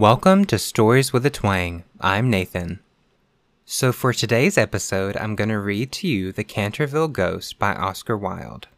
Welcome to Stories with a Twang. I'm Nathan. So, for today's episode, I'm going to read to you The Canterville Ghost by Oscar Wilde.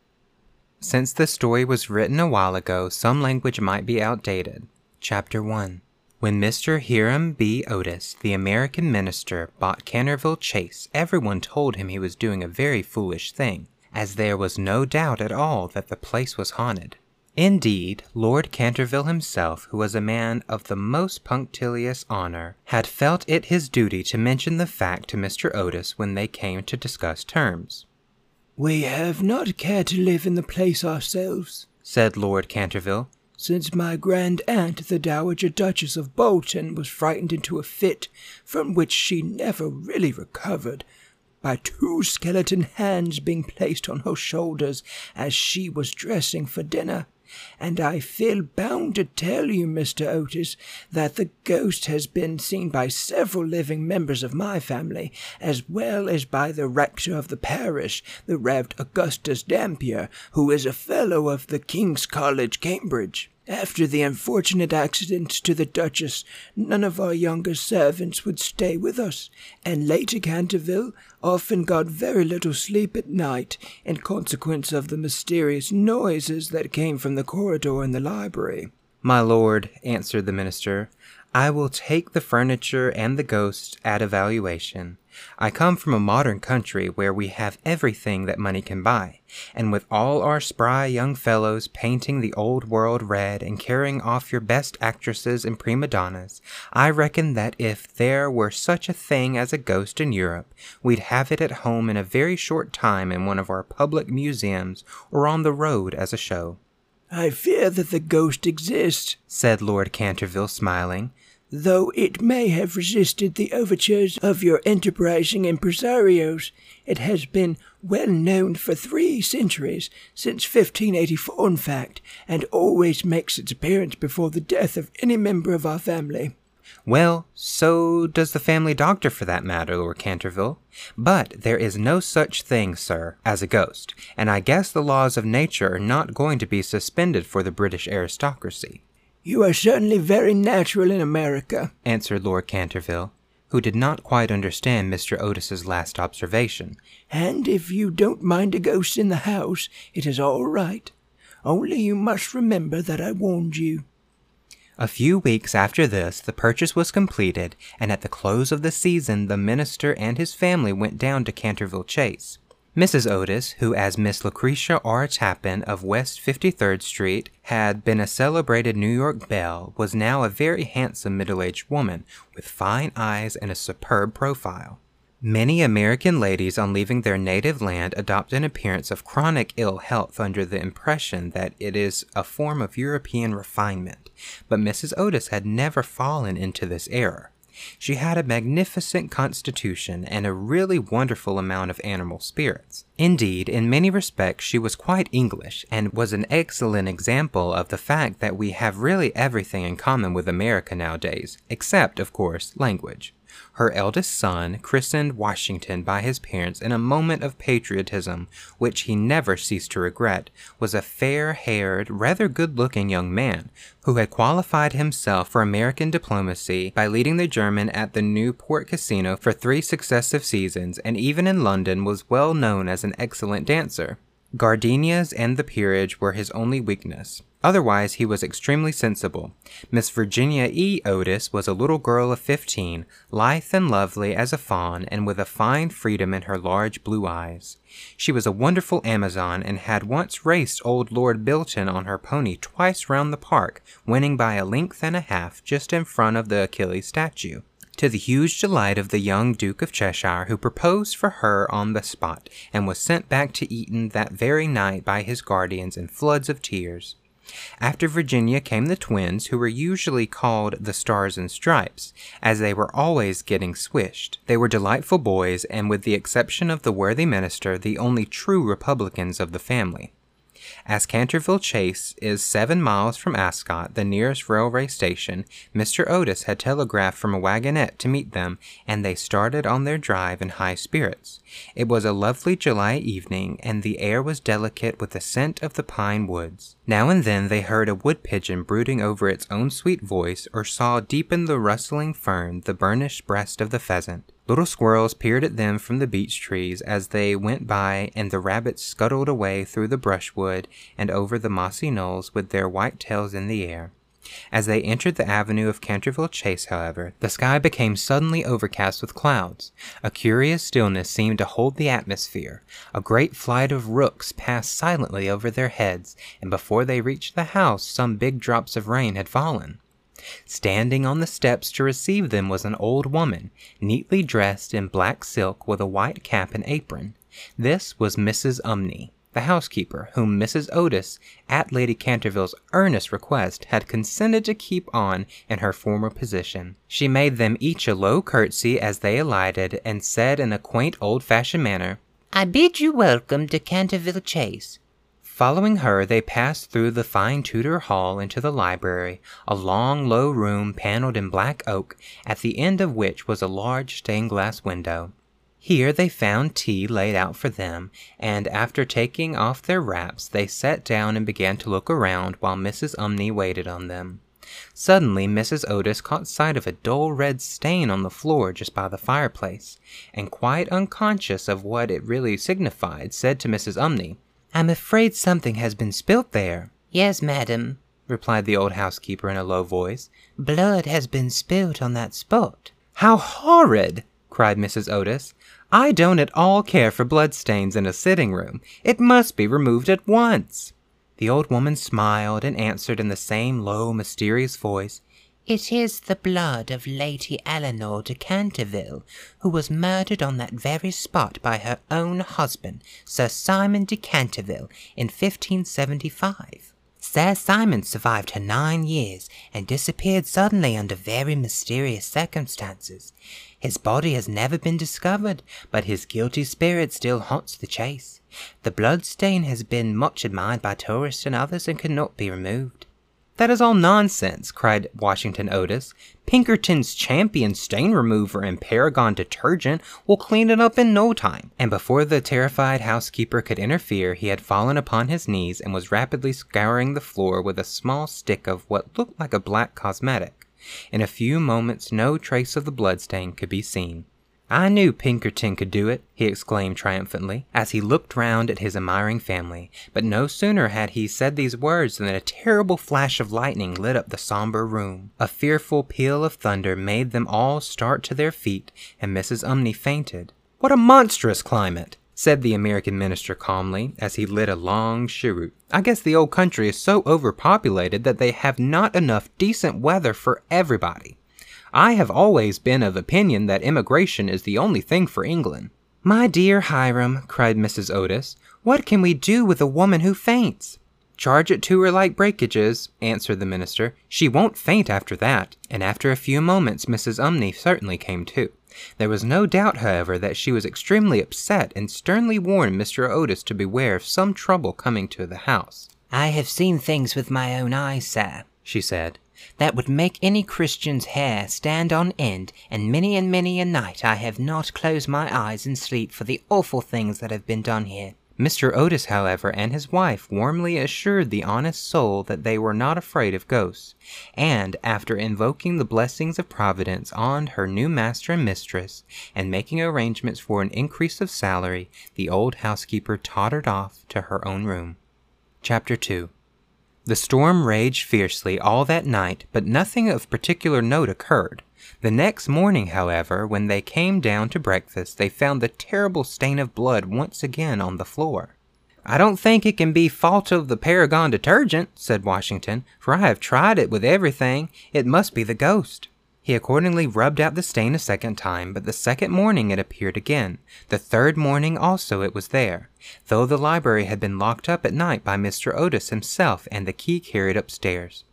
Since the story was written a while ago, some language might be outdated. Chapter 1 When Mr. Hiram B. Otis, the American minister, bought Canterville Chase, everyone told him he was doing a very foolish thing, as there was no doubt at all that the place was haunted. Indeed, Lord Canterville himself, who was a man of the most punctilious honor, had felt it his duty to mention the fact to Mr. Otis when they came to discuss terms. We have not cared to live in the place ourselves, said Lord Canterville, since my grand aunt, the Dowager Duchess of Bolton, was frightened into a fit from which she never really recovered by two skeleton hands being placed on her shoulders as she was dressing for dinner and I feel bound to tell you, Mr. Otis, that the ghost has been seen by several living members of my family, as well as by the rector of the parish, the Rev. Augustus Dampier, who is a fellow of the King's College, Cambridge. After the unfortunate accident to the Duchess, none of our younger servants would stay with us, and Lady Canterville often got very little sleep at night in consequence of the mysterious noises that came from the corridor and the library. My lord, answered the minister, I will take the furniture and the ghost at evaluation. I come from a modern country where we have everything that money can buy, and with all our spry young fellows painting the old world red and carrying off your best actresses and prima donnas, I reckon that if there were such a thing as a ghost in Europe, we'd have it at home in a very short time in one of our public museums or on the road as a show. I fear that the ghost exists, said Lord Canterville, smiling, though it may have resisted the overtures of your enterprising impresarios. It has been well known for three centuries, since 1584 in fact, and always makes its appearance before the death of any member of our family. Well, so does the family doctor for that matter, Lord Canterville. But there is no such thing, sir, as a ghost, and I guess the laws of nature are not going to be suspended for the British aristocracy. You are certainly very natural in America, answered Lord Canterville, who did not quite understand Mr. Otis's last observation. And if you don't mind a ghost in the house, it is all right. Only you must remember that I warned you. A few weeks after this, the purchase was completed, and at the close of the season, the minister and his family went down to Canterville Chase. Mrs. Otis, who as Miss Lucretia R. Tappan of West 53rd Street had been a celebrated New York belle, was now a very handsome middle-aged woman with fine eyes and a superb profile. Many American ladies on leaving their native land adopt an appearance of chronic ill health under the impression that it is a form of European refinement, but Mrs. Otis had never fallen into this error. She had a magnificent constitution and a really wonderful amount of animal spirits. Indeed, in many respects, she was quite English and was an excellent example of the fact that we have really everything in common with America nowadays, except, of course, language. Her eldest son, christened Washington by his parents in a moment of patriotism which he never ceased to regret, was a fair haired, rather good looking young man who had qualified himself for American diplomacy by leading the German at the Newport Casino for three successive seasons and even in London was well known as an excellent dancer. Gardenias and the peerage were his only weakness. Otherwise, he was extremely sensible. Miss Virginia E. Otis was a little girl of fifteen, lithe and lovely as a fawn, and with a fine freedom in her large blue eyes. She was a wonderful Amazon, and had once raced old Lord Bilton on her pony twice round the park, winning by a length and a half just in front of the Achilles statue to the huge delight of the young Duke of Cheshire, who proposed for her on the spot, and was sent back to Eton that very night by his guardians in floods of tears. After Virginia came the twins, who were usually called the Stars and Stripes, as they were always getting swished. They were delightful boys, and with the exception of the worthy minister, the only true Republicans of the family. As Canterville Chase is seven miles from Ascot, the nearest railway station, Mr. Otis had telegraphed from a wagonette to meet them, and they started on their drive in high spirits. It was a lovely July evening, and the air was delicate with the scent of the pine woods. Now and then they heard a wood pigeon brooding over its own sweet voice, or saw deep in the rustling fern the burnished breast of the pheasant. Little squirrels peered at them from the beech trees as they went by, and the rabbits scuttled away through the brushwood and over the mossy knolls with their white tails in the air. As they entered the avenue of Canterville Chase, however, the sky became suddenly overcast with clouds. A curious stillness seemed to hold the atmosphere. A great flight of rooks passed silently over their heads, and before they reached the house, some big drops of rain had fallen. Standing on the steps to receive them was an old woman, neatly dressed in black silk with a white cap and apron. This was Mrs. Umney, the housekeeper, whom Mrs. Otis, at Lady Canterville's earnest request, had consented to keep on in her former position. She made them each a low curtsy as they alighted, and said in a quaint old fashioned manner, I bid you welcome to Canterville Chase. Following her, they passed through the fine Tudor hall into the library, a long, low room paneled in black oak, at the end of which was a large stained glass window. Here they found tea laid out for them, and after taking off their wraps, they sat down and began to look around while Mrs. Umney waited on them. Suddenly, Mrs. Otis caught sight of a dull red stain on the floor just by the fireplace, and quite unconscious of what it really signified, said to Mrs. Umney, I'm afraid something has been spilt there. Yes, madam, replied the old housekeeper in a low voice. Blood has been spilt on that spot. How horrid! cried Mrs. Otis. I don't at all care for bloodstains in a sitting room. It must be removed at once. The old woman smiled and answered in the same low, mysterious voice, It is the blood of Lady Eleanor de Canterville, who was murdered on that very spot by her own husband, Sir Simon de Canterville, in 1575. Sir Simon survived her nine years and disappeared suddenly under very mysterious circumstances. His body has never been discovered, but his guilty spirit still haunts the chase. The blood stain has been much admired by tourists and others and cannot be removed. That is all nonsense, cried Washington Otis. Pinkerton's champion stain remover and Paragon detergent will clean it up in no time. And before the terrified housekeeper could interfere, he had fallen upon his knees and was rapidly scouring the floor with a small stick of what looked like a black cosmetic. In a few moments, no trace of the bloodstain could be seen. I knew Pinkerton could do it, he exclaimed triumphantly, as he looked round at his admiring family. But no sooner had he said these words than a terrible flash of lightning lit up the somber room. A fearful peal of thunder made them all start to their feet, and Mrs. Umney fainted. What a monstrous climate! said the American minister calmly, as he lit a long cheroot. I guess the old country is so overpopulated that they have not enough decent weather for everybody. I have always been of opinion that immigration is the only thing for England. My dear Hiram, cried Mrs. Otis, what can we do with a woman who faints? Charge it to her like breakages, answered the minister. She won't faint after that. And after a few moments, Mrs. Umney certainly came to. There was no doubt, however, that she was extremely upset and sternly warned Mr. Otis to beware of some trouble coming to the house. I have seen things with my own eyes, sir, she said that would make any Christian's hair stand on end, and many and many a night I have not closed my eyes in sleep for the awful things that have been done here. Mr. Otis, however, and his wife warmly assured the honest soul that they were not afraid of ghosts, and after invoking the blessings of Providence on her new master and mistress, and making arrangements for an increase of salary, the old housekeeper tottered off to her own room. Chapter 2 the storm raged fiercely all that night, but nothing of particular note occurred. The next morning, however, when they came down to breakfast, they found the terrible stain of blood once again on the floor. I don't think it can be fault of the Paragon detergent, said Washington, for I have tried it with everything. It must be the ghost. He accordingly rubbed out the stain a second time, but the second morning it appeared again. The third morning also it was there, though the library had been locked up at night by Mr. Otis himself and the key carried upstairs.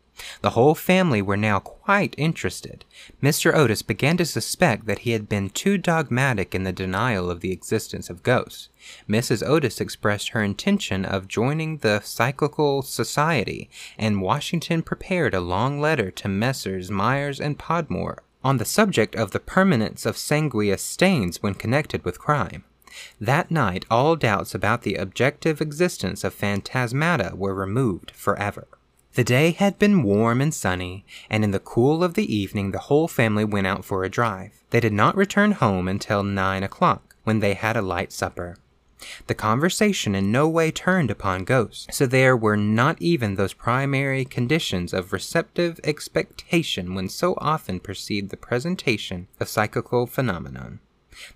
The whole family were now quite interested. Mr. Otis began to suspect that he had been too dogmatic in the denial of the existence of ghosts. Mrs. Otis expressed her intention of joining the Psychical Society, and Washington prepared a long letter to Messrs. Myers and Podmore on the subject of the permanence of sanguineous stains when connected with crime. That night, all doubts about the objective existence of phantasmata were removed forever. The day had been warm and sunny, and in the cool of the evening the whole family went out for a drive. They did not return home until nine o'clock, when they had a light supper. The conversation in no way turned upon ghosts, so there were not even those primary conditions of receptive expectation when so often precede the presentation of psychical phenomenon.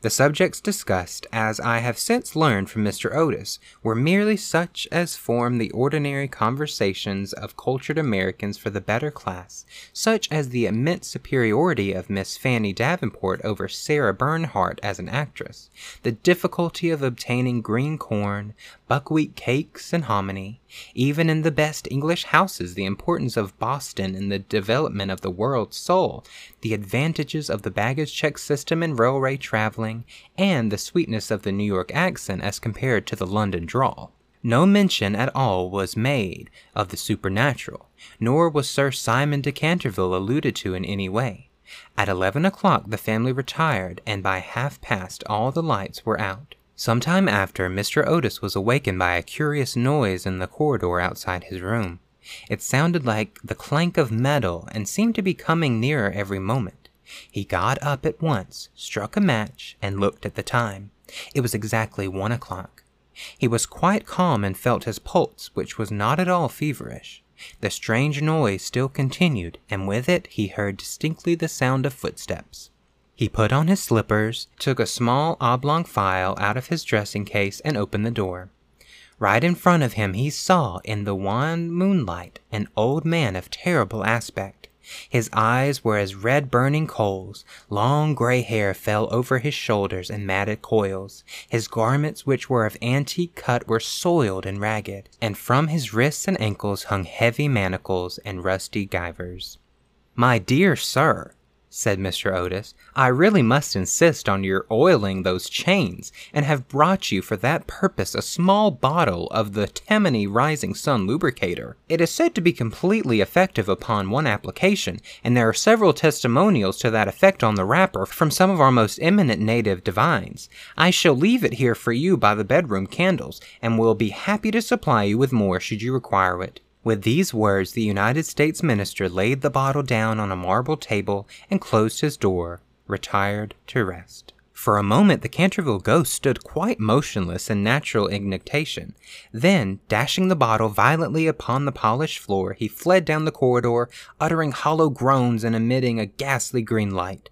The subjects discussed, as I have since learned from Mr. Otis, were merely such as form the ordinary conversations of cultured Americans for the better class, such as the immense superiority of Miss Fanny Davenport over Sarah Bernhardt as an actress, the difficulty of obtaining green corn, buckwheat cakes, and hominy, even in the best English houses, the importance of Boston in the development of the world's soul, the advantages of the baggage check system in railway traveling, and the sweetness of the New York accent as compared to the London drawl. No mention at all was made of the supernatural, nor was Sir Simon de Canterville alluded to in any way. At eleven o'clock the family retired, and by half past all the lights were out. Some time after, Mr. Otis was awakened by a curious noise in the corridor outside his room. It sounded like the clank of metal and seemed to be coming nearer every moment. He got up at once, struck a match, and looked at the time. It was exactly one o'clock. He was quite calm and felt his pulse, which was not at all feverish. The strange noise still continued, and with it he heard distinctly the sound of footsteps. He put on his slippers, took a small oblong file out of his dressing case, and opened the door. Right in front of him he saw, in the wan moonlight, an old man of terrible aspect. His eyes were as red burning coals, long gray hair fell over his shoulders in matted coils, his garments, which were of antique cut, were soiled and ragged, and from his wrists and ankles hung heavy manacles and rusty gyvers. My dear sir, said Mr. Otis, I really must insist on your oiling those chains, and have brought you for that purpose a small bottle of the Tammany Rising Sun lubricator. It is said to be completely effective upon one application, and there are several testimonials to that effect on the wrapper from some of our most eminent native divines. I shall leave it here for you by the bedroom candles, and will be happy to supply you with more should you require it. With these words, the United States minister laid the bottle down on a marble table and closed his door, retired to rest. For a moment, the Canterville ghost stood quite motionless in natural indignation. Then, dashing the bottle violently upon the polished floor, he fled down the corridor, uttering hollow groans and emitting a ghastly green light.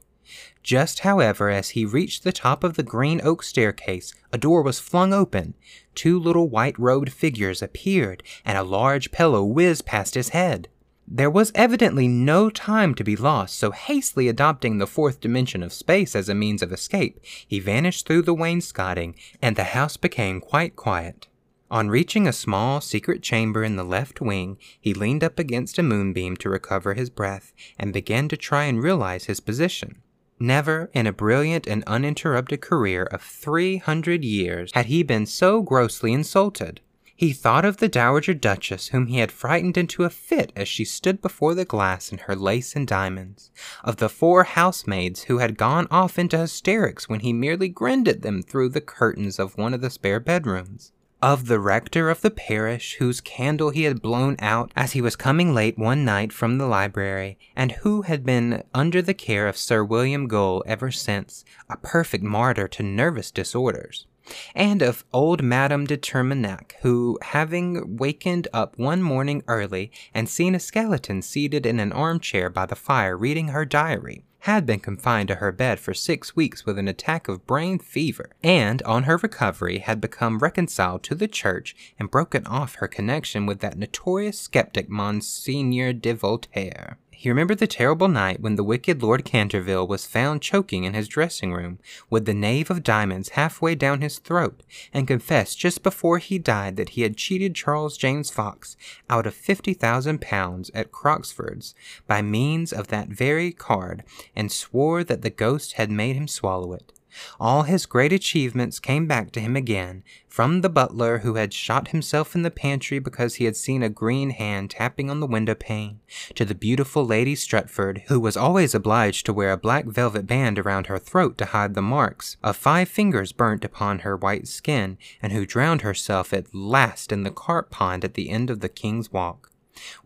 Just, however, as he reached the top of the green oak staircase, a door was flung open. Two little white robed figures appeared, and a large pillow whizzed past his head. There was evidently no time to be lost, so hastily adopting the fourth dimension of space as a means of escape, he vanished through the wainscoting, and the house became quite quiet. On reaching a small secret chamber in the left wing, he leaned up against a moonbeam to recover his breath and began to try and realize his position. Never in a brilliant and uninterrupted career of 300 years had he been so grossly insulted. He thought of the Dowager Duchess whom he had frightened into a fit as she stood before the glass in her lace and diamonds, of the four housemaids who had gone off into hysterics when he merely grinned at them through the curtains of one of the spare bedrooms of the rector of the parish whose candle he had blown out as he was coming late one night from the library, and who had been under the care of Sir William Gull ever since, a perfect martyr to nervous disorders. And of old Madame de Terminac, who, having wakened up one morning early and seen a skeleton seated in an armchair by the fire reading her diary, had been confined to her bed for six weeks with an attack of brain fever, and on her recovery had become reconciled to the church and broken off her connection with that notorious skeptic Monseigneur de Voltaire. He remembered the terrible night when the wicked Lord Canterville was found choking in his dressing room with the knave of diamonds halfway down his throat, and confessed just before he died that he had cheated Charles James Fox out of fifty thousand pounds at Crockford's by means of that very card, and swore that the ghost had made him swallow it. All his great achievements came back to him again, from the butler who had shot himself in the pantry because he had seen a green hand tapping on the window pane, to the beautiful Lady Stutfield, who was always obliged to wear a black velvet band around her throat to hide the marks of five fingers burnt upon her white skin, and who drowned herself at last in the carp pond at the end of the King's Walk.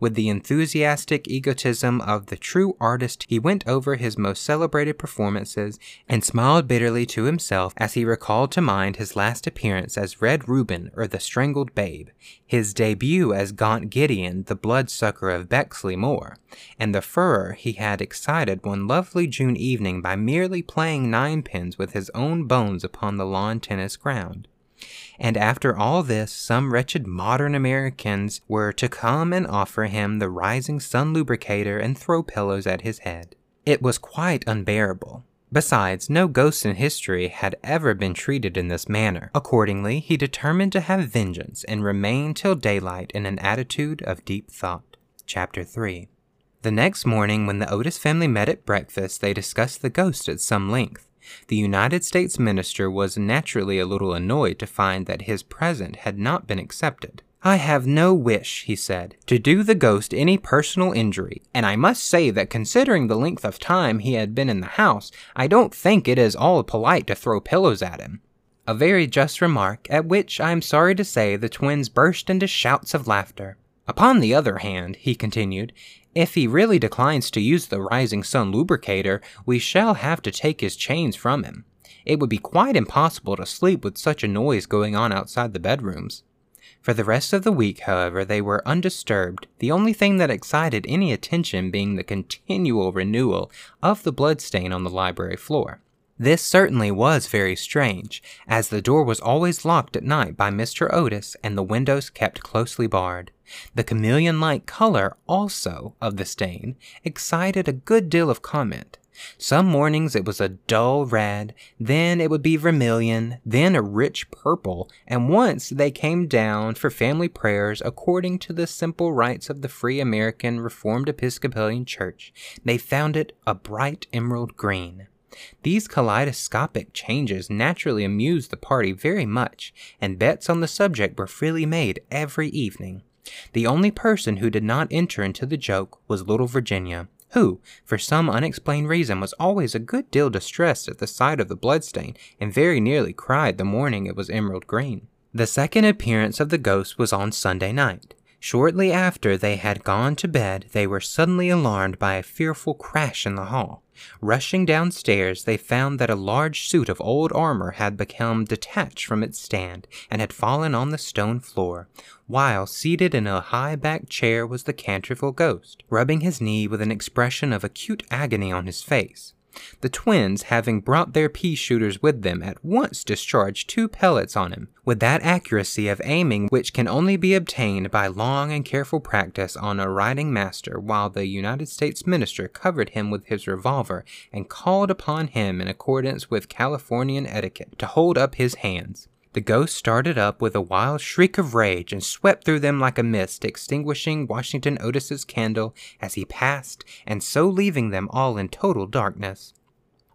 With the enthusiastic egotism of the true artist, he went over his most celebrated performances and smiled bitterly to himself as he recalled to mind his last appearance as Red Reuben or the Strangled Babe, his debut as Gaunt Gibeon, the bloodsucker of Bexley Moor, and the furor he had excited one lovely June evening by merely playing ninepins with his own bones upon the lawn tennis ground. And after all this, some wretched modern Americans were to come and offer him the rising sun lubricator and throw pillows at his head. It was quite unbearable. Besides, no ghost in history had ever been treated in this manner. Accordingly, he determined to have vengeance and remain till daylight in an attitude of deep thought. Chapter 3 The next morning, when the Otis family met at breakfast, they discussed the ghost at some length. The United States minister was naturally a little annoyed to find that his present had not been accepted. I have no wish, he said, to do the ghost any personal injury, and I must say that considering the length of time he had been in the house, I don't think it is all polite to throw pillows at him. A very just remark, at which I am sorry to say the twins burst into shouts of laughter. Upon the other hand, he continued, if he really declines to use the Rising Sun lubricator, we shall have to take his chains from him. It would be quite impossible to sleep with such a noise going on outside the bedrooms. For the rest of the week, however, they were undisturbed, the only thing that excited any attention being the continual renewal of the bloodstain on the library floor. This certainly was very strange, as the door was always locked at night by Mr. Otis and the windows kept closely barred. The chameleon like color, also, of the stain excited a good deal of comment. Some mornings it was a dull red, then it would be vermilion, then a rich purple, and once they came down for family prayers according to the simple rites of the Free American Reformed Episcopalian Church. They found it a bright emerald green. These kaleidoscopic changes naturally amused the party very much, and bets on the subject were freely made every evening. The only person who did not enter into the joke was little Virginia, who, for some unexplained reason, was always a good deal distressed at the sight of the bloodstain and very nearly cried the morning it was emerald green. The second appearance of the ghost was on Sunday night. Shortly after they had gone to bed, they were suddenly alarmed by a fearful crash in the hall. Rushing downstairs, they found that a large suit of old armor had become detached from its stand and had fallen on the stone floor, while seated in a high backed chair was the Canterville ghost, rubbing his knee with an expression of acute agony on his face. The twins, having brought their pea shooters with them, at once discharged two pellets on him, with that accuracy of aiming which can only be obtained by long and careful practice on a riding master, while the United States minister covered him with his revolver and called upon him in accordance with Californian etiquette to hold up his hands. The ghost started up with a wild shriek of rage and swept through them like a mist, extinguishing Washington Otis's candle as he passed, and so leaving them all in total darkness.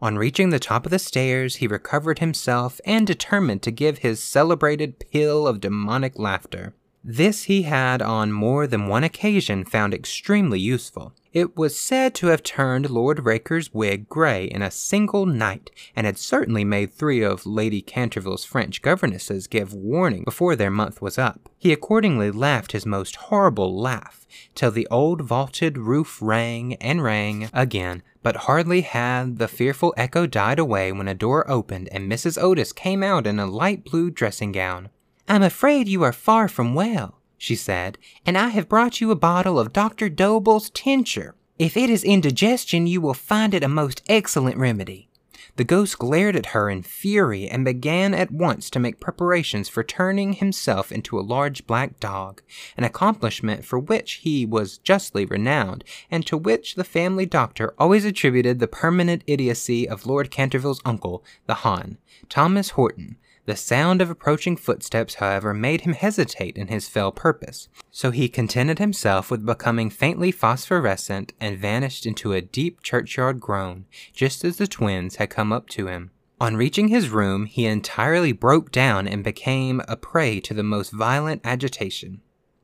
On reaching the top of the stairs, he recovered himself and determined to give his celebrated peal of demonic laughter. This he had on more than one occasion found extremely useful. It was said to have turned Lord Raker's wig gray in a single night, and had certainly made three of Lady Canterville's French governesses give warning before their month was up. He accordingly laughed his most horrible laugh, till the old vaulted roof rang and rang again, but hardly had the fearful echo died away when a door opened and Mrs. Otis came out in a light blue dressing gown. I'm afraid you are far from well, she said, and I have brought you a bottle of Dr. Dobell's tincture. If it is indigestion, you will find it a most excellent remedy. The ghost glared at her in fury and began at once to make preparations for turning himself into a large black dog, an accomplishment for which he was justly renowned, and to which the family doctor always attributed the permanent idiocy of Lord Canterville's uncle, the Hon, Thomas Horton, the sound of approaching footsteps, however, made him hesitate in his fell purpose, so he contented himself with becoming faintly phosphorescent and vanished into a deep churchyard groan, just as the twins had come up to him. On reaching his room, he entirely broke down and became a prey to the most violent agitation.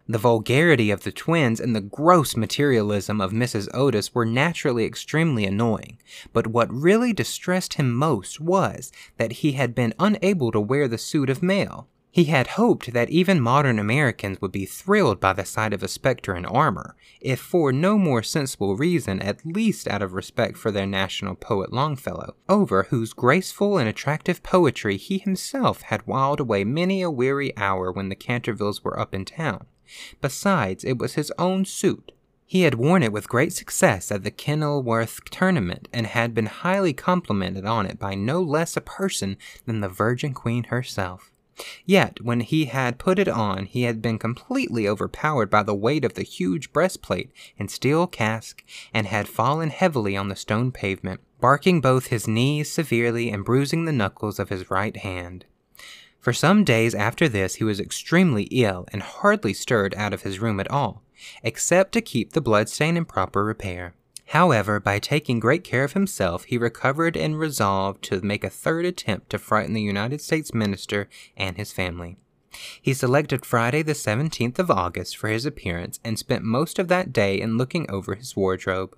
The vulgarity of the twins and the gross materialism of Mrs. Otis were naturally extremely annoying, but what really distressed him most was that he had been unable to wear the suit of mail. He had hoped that even modern Americans would be thrilled by the sight of a specter in armor, if for no more sensible reason, at least out of respect for their national poet Longfellow, over whose graceful and attractive poetry he himself had whiled away many a weary hour when the Cantervilles were up in town. Besides, it was his own suit. He had worn it with great success at the Kenilworth tournament and had been highly complimented on it by no less a person than the Virgin Queen herself. Yet, when he had put it on, he had been completely overpowered by the weight of the huge breastplate and steel casque, and had fallen heavily on the stone pavement, barking both his knees severely and bruising the knuckles of his right hand. For some days after this, he was extremely ill and hardly stirred out of his room at all, except to keep the bloodstain in proper repair. However, by taking great care of himself, he recovered and resolved to make a third attempt to frighten the United States minister and his family. He selected Friday, the 17th of August, for his appearance and spent most of that day in looking over his wardrobe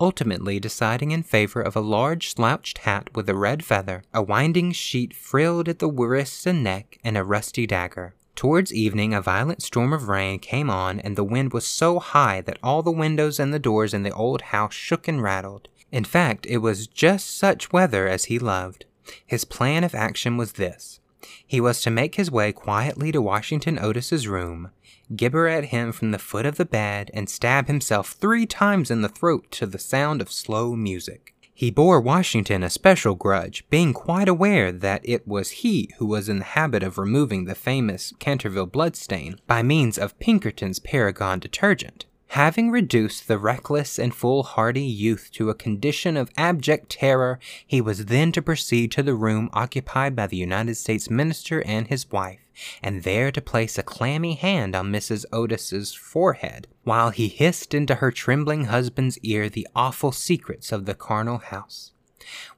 ultimately deciding in favor of a large slouched hat with a red feather, a winding sheet frilled at the wrists and neck, and a rusty dagger. Towards evening, a violent storm of rain came on, and the wind was so high that all the windows and the doors in the old house shook and rattled. In fact, it was just such weather as he loved. His plan of action was this. He was to make his way quietly to Washington Otis's room, gibber at him from the foot of the bed, and stab himself three times in the throat to the sound of slow music. He bore Washington a special grudge, being quite aware that it was he who was in the habit of removing the famous Canterville bloodstain by means of Pinkerton's Paragon detergent. Having reduced the reckless and foolhardy youth to a condition of abject terror, he was then to proceed to the room occupied by the United States minister and his wife, and there to place a clammy hand on Mrs. Otis's forehead, while he hissed into her trembling husband's ear the awful secrets of the carnal house.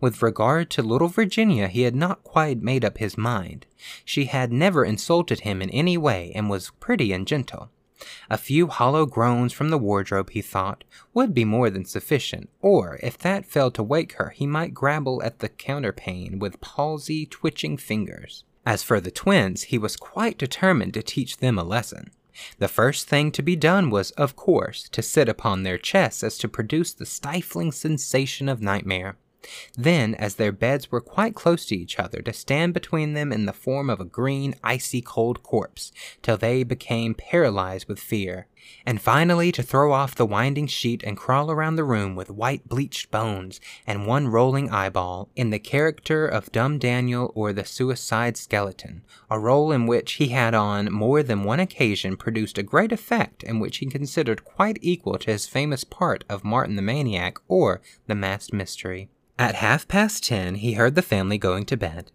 With regard to little Virginia, he had not quite made up his mind. She had never insulted him in any way and was pretty and gentle. A few hollow groans from the wardrobe, he thought, would be more than sufficient, or if that failed to wake her, he might grapple at the counterpane with palsy twitching fingers. As for the twins, he was quite determined to teach them a lesson. The first thing to be done was, of course, to sit upon their chests as to produce the stifling sensation of nightmare. Then, as their beds were quite close to each other, to stand between them in the form of a green, icy cold corpse, till they became paralyzed with fear. And finally, to throw off the winding sheet and crawl around the room with white bleached bones and one rolling eyeball, in the character of Dumb Daniel or the Suicide Skeleton, a role in which he had on more than one occasion produced a great effect and which he considered quite equal to his famous part of Martin the Maniac or the Masked Mystery. At half past ten, he heard the family going to bed.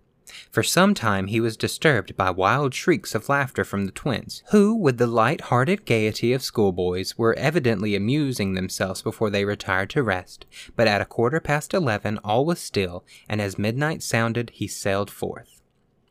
For some time he was disturbed by wild shrieks of laughter from the twins, who, with the light hearted gaiety of schoolboys, were evidently amusing themselves before they retired to rest. But at a quarter past eleven all was still, and as midnight sounded, he sailed forth.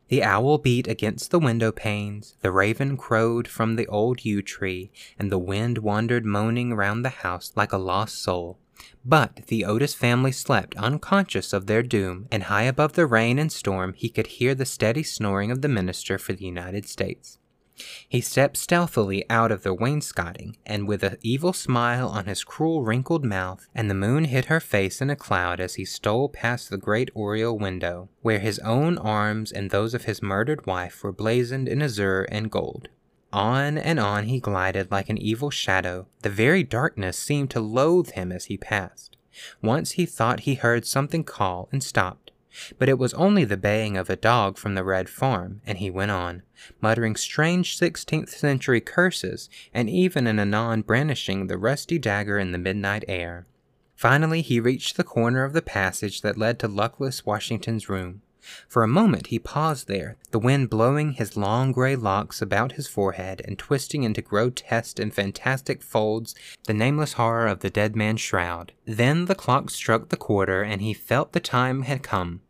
The owl beat against the window panes, the raven crowed from the old yew tree, and the wind wandered moaning round the house like a lost soul. But the Otis family slept unconscious of their doom, and high above the rain and storm he could hear the steady snoring of the minister for the United States. He stepped stealthily out of the wainscoting, and with an evil smile on his cruel wrinkled mouth, and the moon hid her face in a cloud as he stole past the great oriel window, where his own arms and those of his murdered wife were blazoned in azure and gold. On and on he glided like an evil shadow. The very darkness seemed to loathe him as he passed. Once he thought he heard something call and stopped. But it was only the baying of a dog from the Red Farm, and he went on, muttering strange 16th century curses and even and anon brandishing the rusty dagger in the midnight air. Finally, he reached the corner of the passage that led to luckless Washington's room. For a moment he paused there, the wind blowing his long gray locks about his forehead and twisting into grotesque and fantastic folds the nameless horror of the dead man's shroud. Then the clock struck the quarter, and he felt the time had come.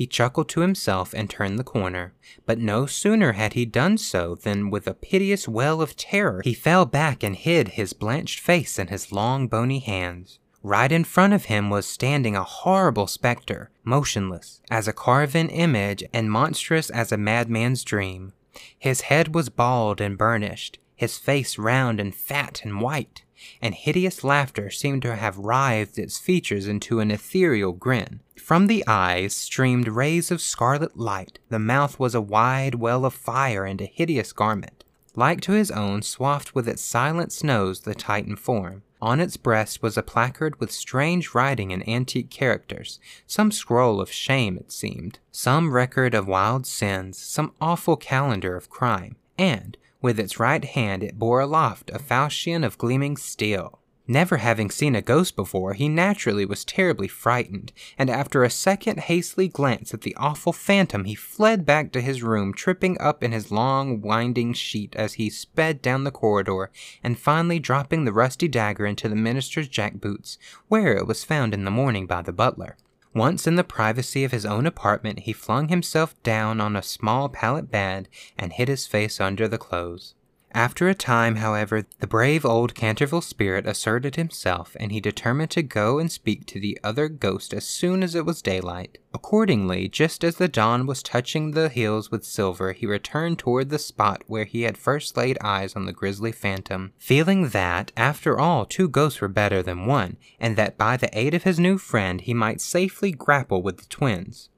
He chuckled to himself and turned the corner, but no sooner had he done so than with a piteous wail of terror he fell back and hid his blanched face in his long bony hands. Right in front of him was standing a horrible specter, motionless as a carven image and monstrous as a madman's dream. His head was bald and burnished, his face round and fat and white, and hideous laughter seemed to have writhed its features into an ethereal grin. From the eyes streamed rays of scarlet light, the mouth was a wide well of fire and a hideous garment. Like to his own, swathed with its silent snows the Titan form. On its breast was a placard with strange writing in antique characters, some scroll of shame, it seemed, some record of wild sins, some awful calendar of crime, and, with its right hand, it bore aloft a falchion of gleaming steel. Never having seen a ghost before, he naturally was terribly frightened, and after a second hasty glance at the awful phantom, he fled back to his room, tripping up in his long, winding sheet as he sped down the corridor, and finally dropping the rusty dagger into the minister's jackboots, where it was found in the morning by the butler. Once in the privacy of his own apartment, he flung himself down on a small pallet bed and hid his face under the clothes. After a time, however, the brave old Canterville spirit asserted himself, and he determined to go and speak to the other ghost as soon as it was daylight. Accordingly, just as the dawn was touching the hills with silver, he returned toward the spot where he had first laid eyes on the grisly phantom, feeling that, after all, two ghosts were better than one, and that by the aid of his new friend he might safely grapple with the twins.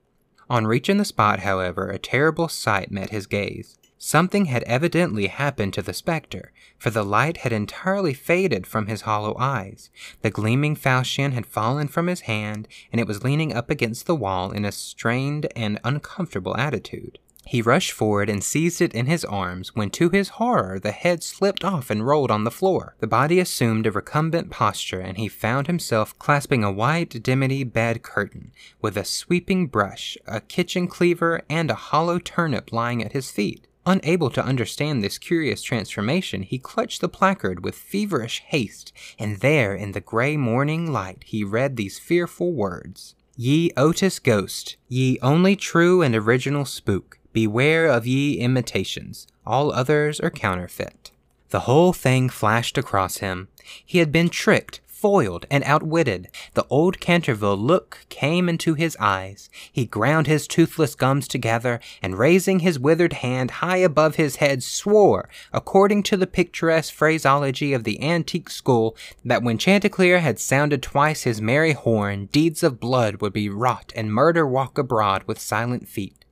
On reaching the spot, however, a terrible sight met his gaze. Something had evidently happened to the spectre, for the light had entirely faded from his hollow eyes. The gleaming falchion had fallen from his hand, and it was leaning up against the wall in a strained and uncomfortable attitude. He rushed forward and seized it in his arms, when to his horror the head slipped off and rolled on the floor. The body assumed a recumbent posture, and he found himself clasping a white dimity bed curtain, with a sweeping brush, a kitchen cleaver, and a hollow turnip lying at his feet. Unable to understand this curious transformation, he clutched the placard with feverish haste, and there, in the gray morning light, he read these fearful words Ye Otis Ghost, ye only true and original spook, beware of ye imitations, all others are counterfeit. The whole thing flashed across him. He had been tricked, foiled and outwitted. The old Canterville look came into his eyes. He ground his toothless gums together, and raising his withered hand high above his head, swore, according to the picturesque phraseology of the antique school, that when Chanticleer had sounded twice his merry horn, deeds of blood would be wrought and murder walk abroad with silent feet.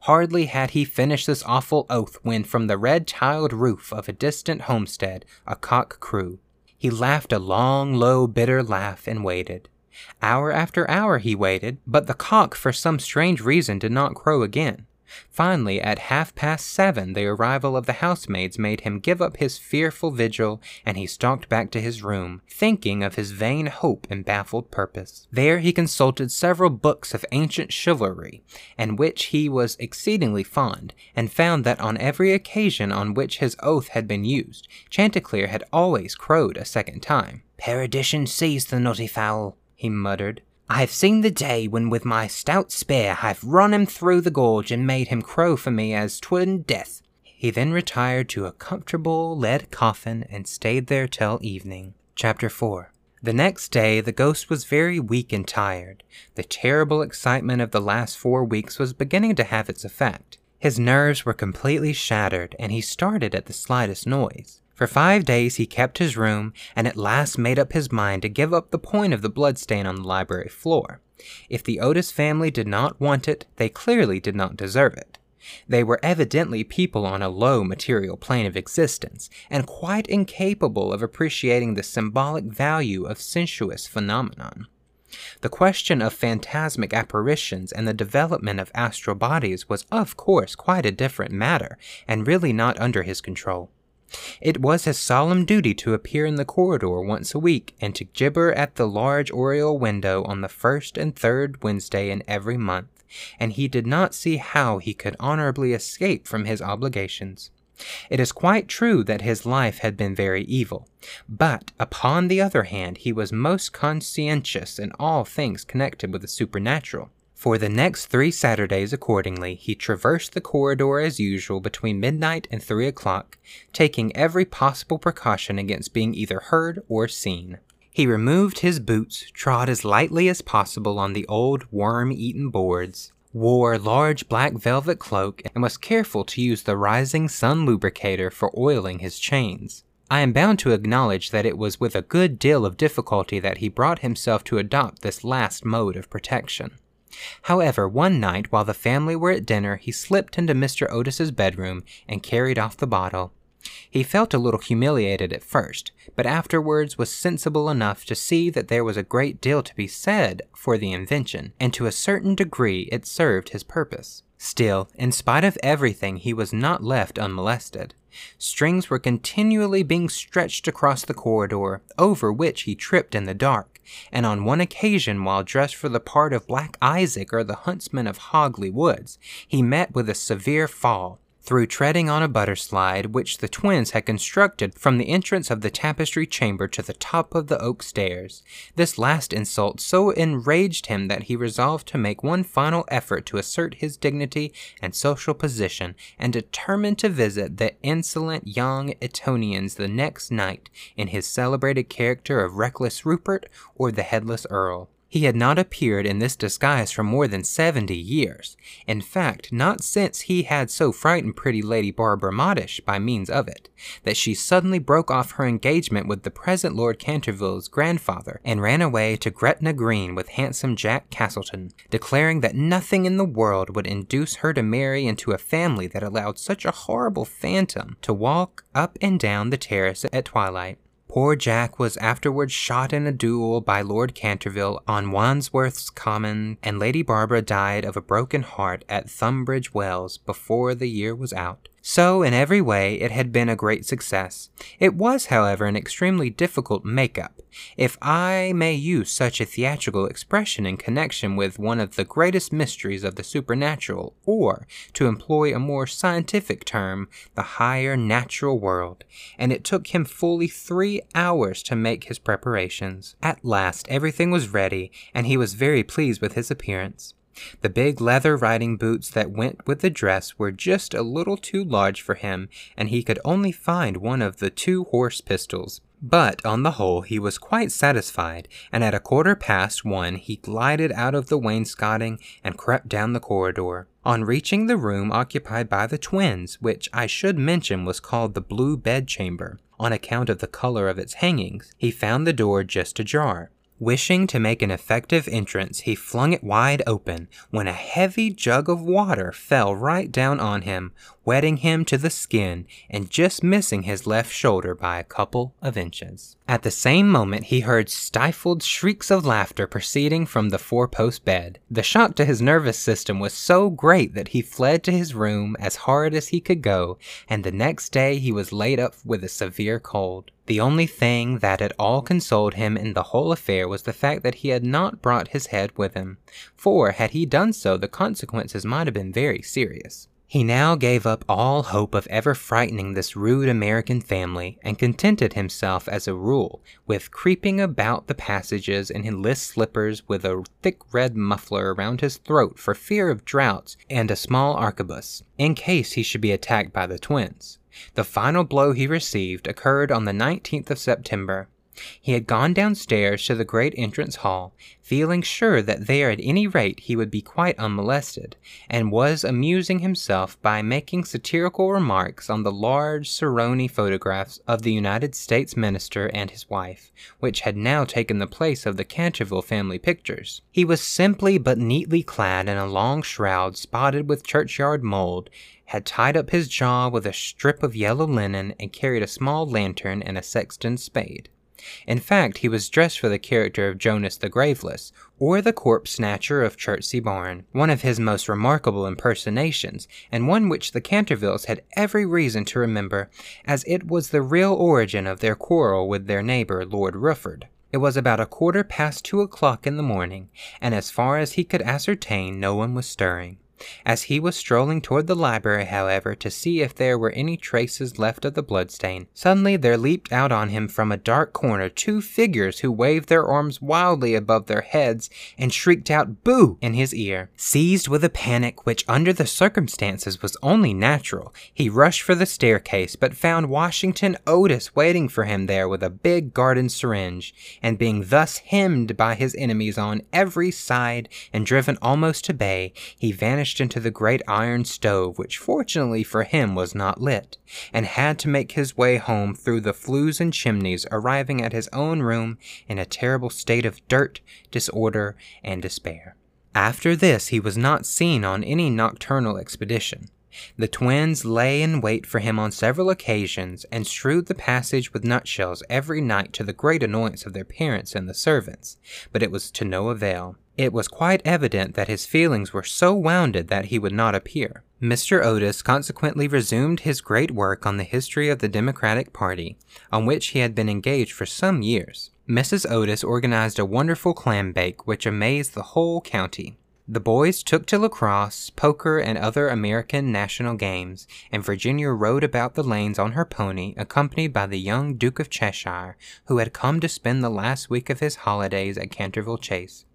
Hardly had he finished this awful oath when from the red tiled roof of a distant homestead a cock crew. He laughed a long, low, bitter laugh and waited. Hour after hour he waited, but the cock for some strange reason did not crow again. Finally, at half past seven, the arrival of the housemaids made him give up his fearful vigil, and he stalked back to his room, thinking of his vain hope and baffled purpose. There he consulted several books of ancient chivalry, and which he was exceedingly fond, and found that on every occasion on which his oath had been used, Chanticleer had always crowed a second time. Perdition seize the naughty fowl, he muttered. I have seen the day when with my stout spear I have run him through the gorge and made him crow for me as twin death. He then retired to a comfortable lead coffin and stayed there till evening. Chapter 4 The next day the ghost was very weak and tired. The terrible excitement of the last four weeks was beginning to have its effect. His nerves were completely shattered, and he started at the slightest noise. For five days he kept his room and at last made up his mind to give up the point of the bloodstain on the library floor. If the Otis family did not want it, they clearly did not deserve it. They were evidently people on a low material plane of existence, and quite incapable of appreciating the symbolic value of sensuous phenomenon. The question of phantasmic apparitions and the development of astral bodies was, of course, quite a different matter, and really not under his control. It was his solemn duty to appear in the corridor once a week and to gibber at the large oriel window on the first and third Wednesday in every month, and he did not see how he could honorably escape from his obligations. It is quite true that his life had been very evil, but upon the other hand, he was most conscientious in all things connected with the supernatural. For the next three Saturdays, accordingly, he traversed the corridor as usual between midnight and three o'clock, taking every possible precaution against being either heard or seen. He removed his boots, trod as lightly as possible on the old worm eaten boards, wore a large black velvet cloak, and was careful to use the rising sun lubricator for oiling his chains. I am bound to acknowledge that it was with a good deal of difficulty that he brought himself to adopt this last mode of protection. However, one night while the family were at dinner, he slipped into Mr. Otis's bedroom and carried off the bottle. He felt a little humiliated at first, but afterwards was sensible enough to see that there was a great deal to be said for the invention, and to a certain degree it served his purpose. Still, in spite of everything, he was not left unmolested. Strings were continually being stretched across the corridor, over which he tripped in the dark, and on one occasion, while dressed for the part of Black Isaac or the huntsman of Hogley Woods, he met with a severe fall, through treading on a butter slide which the twins had constructed from the entrance of the tapestry chamber to the top of the oak stairs. This last insult so enraged him that he resolved to make one final effort to assert his dignity and social position, and determined to visit the insolent young Etonians the next night in his celebrated character of Reckless Rupert or the Headless Earl. He had not appeared in this disguise for more than seventy years. In fact, not since he had so frightened pretty Lady Barbara Modish by means of it, that she suddenly broke off her engagement with the present Lord Canterville's grandfather and ran away to Gretna Green with handsome Jack Castleton, declaring that nothing in the world would induce her to marry into a family that allowed such a horrible phantom to walk up and down the terrace at twilight. Poor Jack was afterwards shot in a duel by Lord Canterville on Wandsworth's Common, and Lady Barbara died of a broken heart at Tunbridge Wells before the year was out. So, in every way, it had been a great success. It was, however, an extremely difficult make-up, if I may use such a theatrical expression in connection with one of the greatest mysteries of the supernatural, or, to employ a more scientific term, the higher natural world, and it took him fully three hours to make his preparations. At last, everything was ready, and he was very pleased with his appearance. The big leather riding boots that went with the dress were just a little too large for him, and he could only find one of the two horse pistols. But on the whole, he was quite satisfied, and at a quarter past one he glided out of the wainscoting and crept down the corridor. On reaching the room occupied by the twins, which I should mention was called the Blue Bedchamber, on account of the color of its hangings, he found the door just ajar. Wishing to make an effective entrance, he flung it wide open when a heavy jug of water fell right down on him, wetting him to the skin and just missing his left shoulder by a couple of inches. At the same moment, he heard stifled shrieks of laughter proceeding from the four post bed. The shock to his nervous system was so great that he fled to his room as hard as he could go, and the next day he was laid up with a severe cold. The only thing that at all consoled him in the whole affair was the fact that he had not brought his head with him, for had he done so, the consequences might have been very serious. He now gave up all hope of ever frightening this rude American family, and contented himself, as a rule, with creeping about the passages in his list slippers with a thick red muffler around his throat for fear of draughts and a small arquebus, in case he should be attacked by the twins. The final blow he received occurred on the 19th of September, he had gone downstairs to the great entrance hall, feeling sure that there at any rate he would be quite unmolested, and was amusing himself by making satirical remarks on the large Saroni photographs of the United States minister and his wife, which had now taken the place of the Canterville family pictures. He was simply but neatly clad in a long shroud spotted with churchyard mold, had tied up his jaw with a strip of yellow linen, and carried a small lantern and a sexton's spade. In fact, he was dressed for the character of Jonas the Graveless, or the corpse snatcher of Chertsey Barn, one of his most remarkable impersonations, and one which the Cantervilles had every reason to remember, as it was the real origin of their quarrel with their neighbor, Lord Rufford. It was about a quarter past two o'clock in the morning, and as far as he could ascertain, no one was stirring. As he was strolling toward the library, however, to see if there were any traces left of the bloodstain, suddenly there leaped out on him from a dark corner two figures who waved their arms wildly above their heads and shrieked out Boo! in his ear. Seized with a panic which under the circumstances was only natural, he rushed for the staircase, but found Washington Otis waiting for him there with a big garden syringe, and being thus hemmed by his enemies on every side and driven almost to bay, he vanished into the great iron stove, which fortunately for him was not lit, and had to make his way home through the flues and chimneys, arriving at his own room in a terrible state of dirt, disorder, and despair. After this, he was not seen on any nocturnal expedition. The twins lay in wait for him on several occasions and strewed the passage with nutshells every night to the great annoyance of their parents and the servants, but it was to no avail. It was quite evident that his feelings were so wounded that he would not appear. Mr. Otis consequently resumed his great work on the history of the Democratic Party, on which he had been engaged for some years. Mrs. Otis organized a wonderful clam bake which amazed the whole county. The boys took to lacrosse, poker, and other American national games, and Virginia rode about the lanes on her pony, accompanied by the young Duke of Cheshire, who had come to spend the last week of his holidays at Canterville Chase.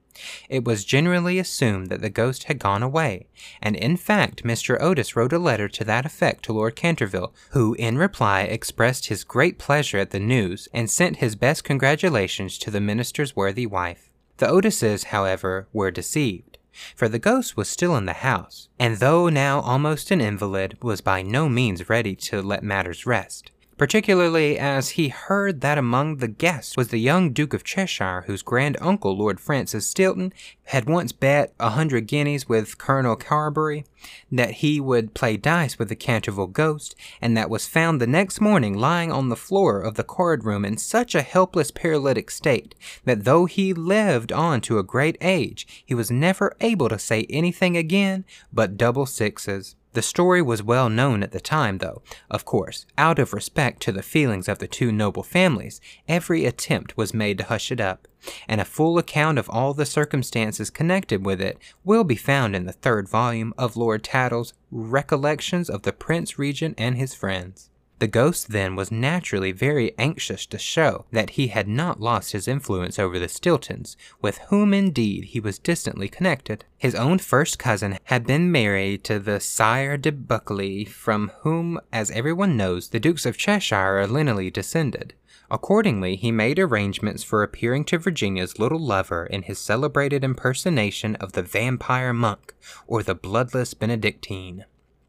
It was generally assumed that the ghost had gone away, and in fact Mr. Otis wrote a letter to that effect to Lord Canterville, who in reply expressed his great pleasure at the news and sent his best congratulations to the minister's worthy wife. The Otises, however, were deceived, for the ghost was still in the house, and though now almost an invalid, was by no means ready to let matters rest particularly as he heard that among the guests was the young Duke of Cheshire, whose grand uncle, Lord Francis Stilton, had once bet a hundred guineas with Colonel Carbury that he would play dice with the Canterville ghost, and that was found the next morning lying on the floor of the card room in such a helpless paralytic state that though he lived on to a great age, he was never able to say anything again but double sixes. The story was well known at the time, though, of course, out of respect to the feelings of the two noble families, every attempt was made to hush it up, and a full account of all the circumstances connected with it will be found in the third volume of Lord Tattle's Recollections of the Prince Regent and His Friends. The ghost then was naturally very anxious to show that he had not lost his influence over the Stiltons, with whom indeed he was distantly connected. His own first cousin had been married to the Sire de Bulkeley, from whom, as everyone knows, the Dukes of Cheshire are lineally descended. Accordingly, he made arrangements for appearing to Virginia's little lover in his celebrated impersonation of the vampire monk, or the bloodless Benedictine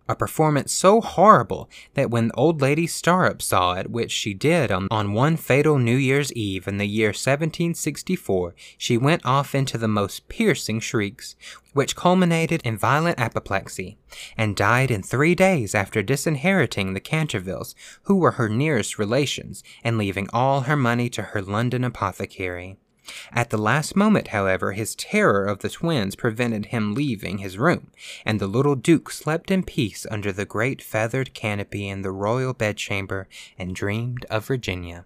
a performance so horrible that when old lady Startup saw it, which she did on, on one fatal New Year's Eve in the year 1764, she went off into the most piercing shrieks, which culminated in violent apoplexy, and died in three days after disinheriting the Cantervilles, who were her nearest relations, and leaving all her money to her London apothecary. At the last moment, however, his terror of the twins prevented him leaving his room, and the little Duke slept in peace under the great feathered canopy in the royal bedchamber and dreamed of Virginia.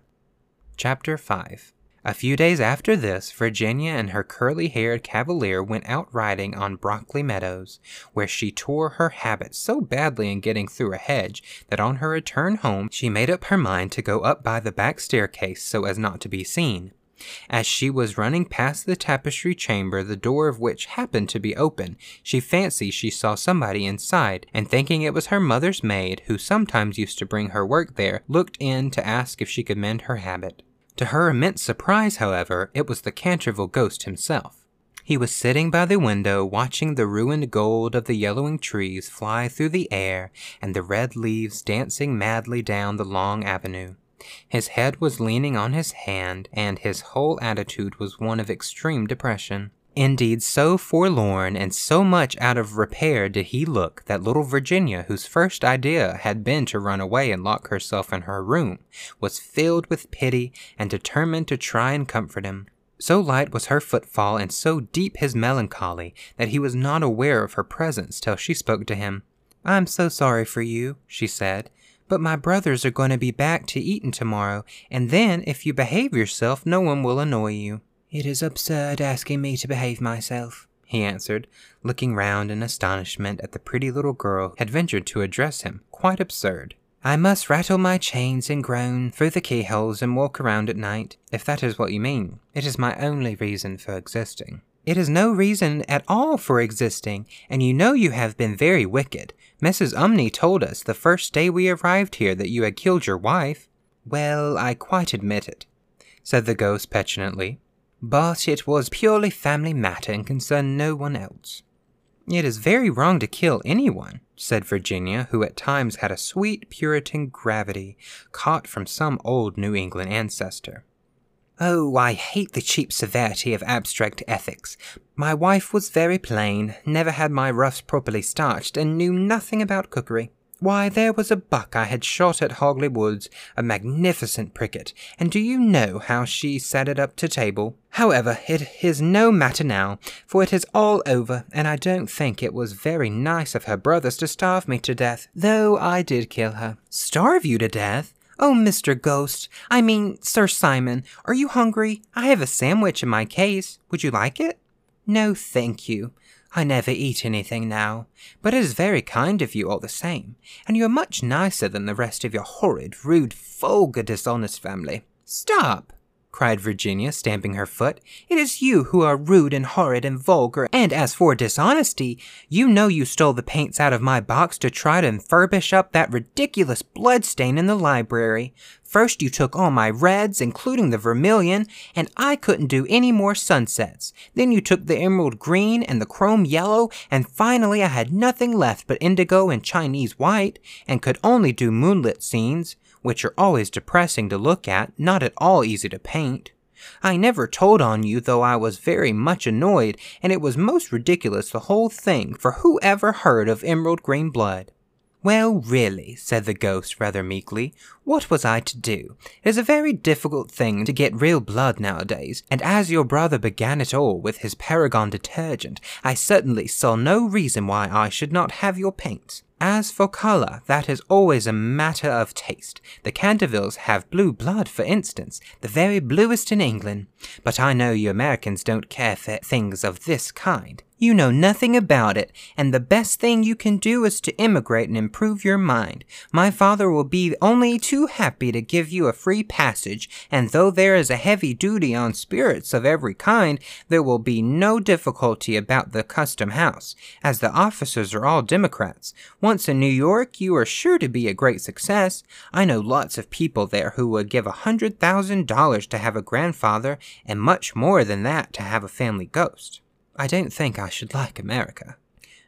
Chapter 5 a few days after this, Virginia and her curly haired cavalier went out riding on Brockley Meadows, where she tore her habit so badly in getting through a hedge that on her return home she made up her mind to go up by the back staircase so as not to be seen. As she was running past the tapestry chamber, the door of which happened to be open, she fancied she saw somebody inside, and thinking it was her mother's maid, who sometimes used to bring her work there, looked in to ask if she could mend her habit. To her immense surprise, however, it was the Canterville ghost himself. He was sitting by the window watching the ruined gold of the yellowing trees fly through the air and the red leaves dancing madly down the long avenue. His head was leaning on his hand, and his whole attitude was one of extreme depression. Indeed, so forlorn and so much out of repair did he look that little Virginia, whose first idea had been to run away and lock herself in her room, was filled with pity and determined to try and comfort him. So light was her footfall and so deep his melancholy that he was not aware of her presence till she spoke to him. I'm so sorry for you, she said, but my brothers are going to be back to Eton tomorrow, and then, if you behave yourself, no one will annoy you. It is absurd asking me to behave myself, he answered, looking round in astonishment at the pretty little girl who had ventured to address him. Quite absurd. I must rattle my chains and groan through the keyholes and walk around at night, if that is what you mean. It is my only reason for existing. It is no reason at all for existing, and you know you have been very wicked. Mrs. Umney told us the first day we arrived here that you had killed your wife. Well, I quite admit it, said the ghost petulantly. But it was purely family matter and concerned no one else. It is very wrong to kill anyone, said Virginia, who at times had a sweet Puritan gravity caught from some old New England ancestor. Oh, I hate the cheap severity of abstract ethics. My wife was very plain, never had my ruffs properly starched, and knew nothing about cookery. Why, there was a buck I had shot at Hogley Woods, a magnificent pricket, and do you know how she set it up to table? However, it is no matter now, for it is all over, and I don't think it was very nice of her brothers to starve me to death, though I did kill her. Starve you to death? Oh, Mr. Ghost, I mean, Sir Simon, are you hungry? I have a sandwich in my case. Would you like it? No, thank you. I never eat anything now, but it is very kind of you all the same, and you are much nicer than the rest of your horrid, rude, vulgar, dishonest family. Stop! Cried Virginia, stamping her foot. It is you who are rude and horrid and vulgar, and as for dishonesty, you know you stole the paints out of my box to try to furbish up that ridiculous bloodstain in the library. First, you took all my reds, including the vermilion, and I couldn't do any more sunsets. Then you took the emerald green and the chrome yellow, and finally I had nothing left but indigo and Chinese white, and could only do moonlit scenes which are always depressing to look at, not at all easy to paint. I never told on you, though I was very much annoyed, and it was most ridiculous the whole thing, for who ever heard of emerald green blood? Well, really, said the ghost rather meekly, what was I to do? It is a very difficult thing to get real blood nowadays, and as your brother began it all with his Paragon detergent, I certainly saw no reason why I should not have your paints. As for color, that is always a matter of taste. The Cantervilles have blue blood, for instance, the very bluest in England. But I know you Americans don't care for things of this kind. You know nothing about it, and the best thing you can do is to immigrate and improve your mind. My father will be only too happy to give you a free passage, and though there is a heavy duty on spirits of every kind, there will be no difficulty about the custom house, as the officers are all Democrats. Once in New York, you are sure to be a great success. I know lots of people there who would give a hundred thousand dollars to have a grandfather, and much more than that to have a family ghost. I don't think I should like America.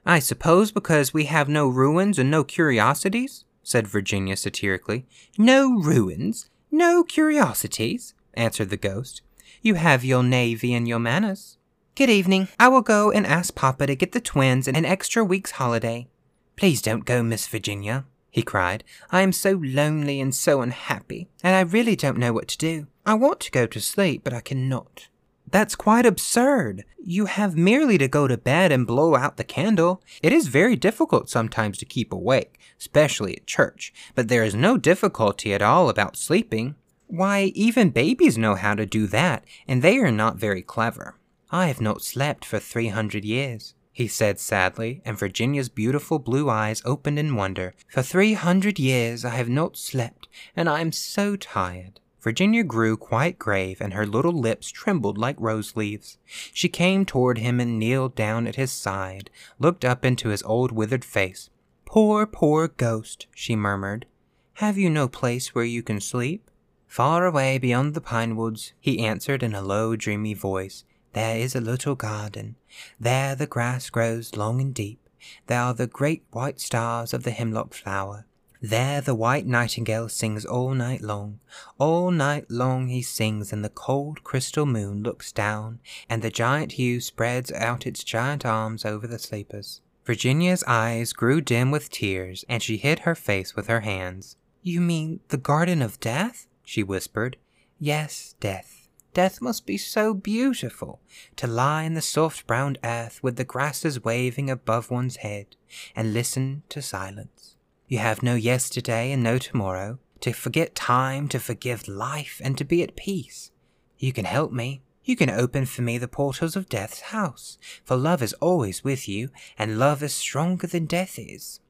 I suppose because we have no ruins and no curiosities? said Virginia satirically. No ruins, no curiosities, answered the ghost. You have your navy and your manners. Good evening. I will go and ask Papa to get the twins an extra week's holiday. Please don't go, Miss Virginia, he cried. I am so lonely and so unhappy, and I really don't know what to do. I want to go to sleep, but I cannot. That's quite absurd. You have merely to go to bed and blow out the candle. It is very difficult sometimes to keep awake, especially at church, but there is no difficulty at all about sleeping. Why, even babies know how to do that, and they are not very clever. I have not slept for three hundred years, he said sadly, and Virginia's beautiful blue eyes opened in wonder. For three hundred years I have not slept, and I am so tired. Virginia grew quite grave, and her little lips trembled like rose leaves. She came toward him and kneeled down at his side, looked up into his old withered face. Poor, poor ghost, she murmured. Have you no place where you can sleep? Far away beyond the pine woods, he answered in a low, dreamy voice, there is a little garden. There the grass grows long and deep. There are the great white stars of the hemlock flower. There the white nightingale sings all night long. All night long he sings, and the cold crystal moon looks down, and the giant yew spreads out its giant arms over the sleepers. Virginia's eyes grew dim with tears, and she hid her face with her hands. You mean the Garden of Death? she whispered. Yes, death. Death must be so beautiful, to lie in the soft brown earth with the grasses waving above one's head, and listen to silence. You have no yesterday and no tomorrow, to forget time, to forgive life, and to be at peace. You can help me. You can open for me the portals of death's house, for love is always with you, and love is stronger than death is.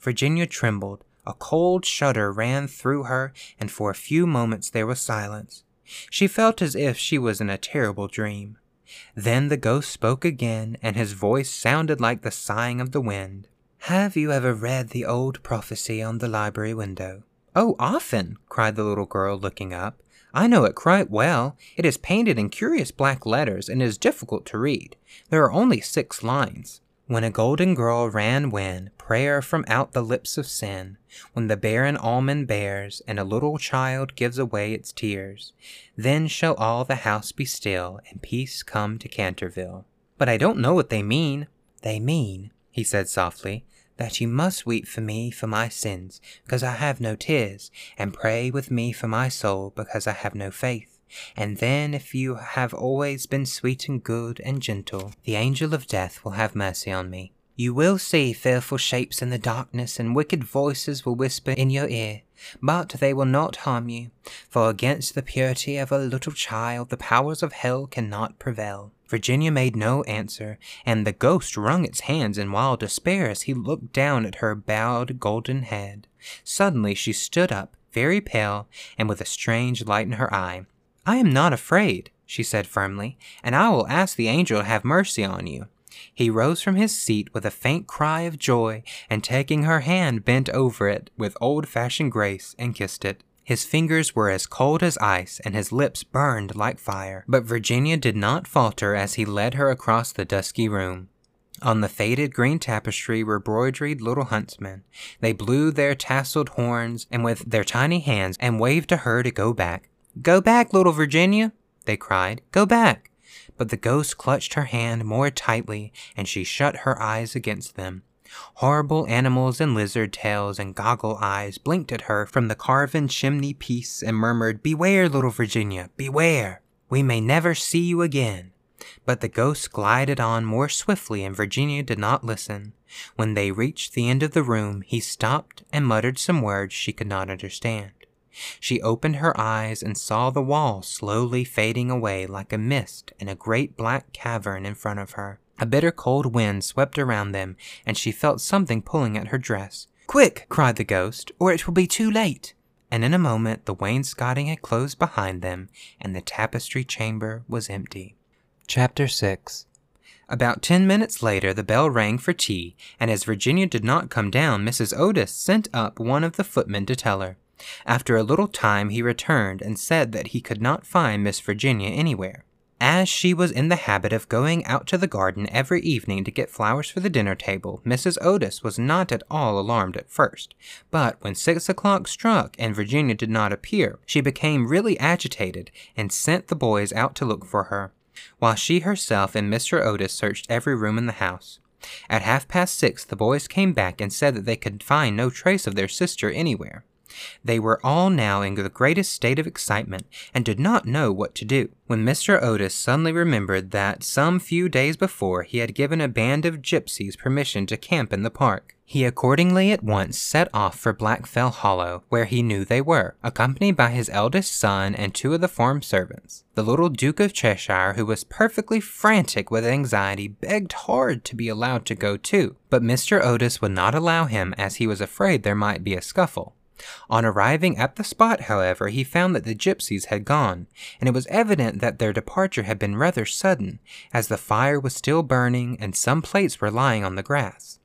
Virginia trembled. A cold shudder ran through her, and for a few moments there was silence. She felt as if she was in a terrible dream. Then the ghost spoke again, and his voice sounded like the sighing of the wind. Have you ever read the old prophecy on the library window? Oh, often, cried the little girl, looking up. I know it quite well. It is painted in curious black letters and is difficult to read. There are only six lines. When a golden girl ran when, prayer from out the lips of sin, when the barren almond bears, and a little child gives away its tears, then shall all the house be still, and peace come to Canterville. But I don't know what they mean. They mean, he said softly, that you must weep for me for my sins, because I have no tears, and pray with me for my soul, because I have no faith. And then, if you have always been sweet and good and gentle, the angel of death will have mercy on me. You will see fearful shapes in the darkness, and wicked voices will whisper in your ear, but they will not harm you, for against the purity of a little child the powers of hell cannot prevail. Virginia made no answer, and the ghost wrung its hands in wild despair as he looked down at her bowed golden head. Suddenly she stood up, very pale, and with a strange light in her eye. I am not afraid, she said firmly, and I will ask the angel to have mercy on you. He rose from his seat with a faint cry of joy, and taking her hand bent over it with old fashioned grace and kissed it. His fingers were as cold as ice, and his lips burned like fire. But Virginia did not falter as he led her across the dusky room. On the faded green tapestry were broidered little huntsmen. They blew their tasseled horns and with their tiny hands and waved to her to go back. Go back, little Virginia, they cried. Go back. But the ghost clutched her hand more tightly, and she shut her eyes against them. Horrible animals and lizard tails and goggle eyes blinked at her from the carven chimney piece and murmured, Beware, little Virginia, beware! We may never see you again. But the ghost glided on more swiftly, and Virginia did not listen. When they reached the end of the room, he stopped and muttered some words she could not understand. She opened her eyes and saw the wall slowly fading away like a mist in a great black cavern in front of her. A bitter cold wind swept around them, and she felt something pulling at her dress. Quick! cried the ghost, or it will be too late. And in a moment the wainscoting had closed behind them, and the tapestry chamber was empty. Chapter 6 About ten minutes later, the bell rang for tea, and as Virginia did not come down, Mrs. Otis sent up one of the footmen to tell her. After a little time, he returned and said that he could not find Miss Virginia anywhere. As she was in the habit of going out to the garden every evening to get flowers for the dinner table, Mrs. Otis was not at all alarmed at first. But when six o'clock struck and Virginia did not appear, she became really agitated and sent the boys out to look for her, while she herself and Mr. Otis searched every room in the house. At half past six, the boys came back and said that they could find no trace of their sister anywhere. They were all now in the greatest state of excitement and did not know what to do, when Mr. Otis suddenly remembered that some few days before he had given a band of gypsies permission to camp in the park. He accordingly at once set off for Blackfell Hollow, where he knew they were, accompanied by his eldest son and two of the farm servants. The little Duke of Cheshire, who was perfectly frantic with anxiety, begged hard to be allowed to go too, but Mr. Otis would not allow him as he was afraid there might be a scuffle. On arriving at the spot, however, he found that the gypsies had gone, and it was evident that their departure had been rather sudden, as the fire was still burning and some plates were lying on the grass.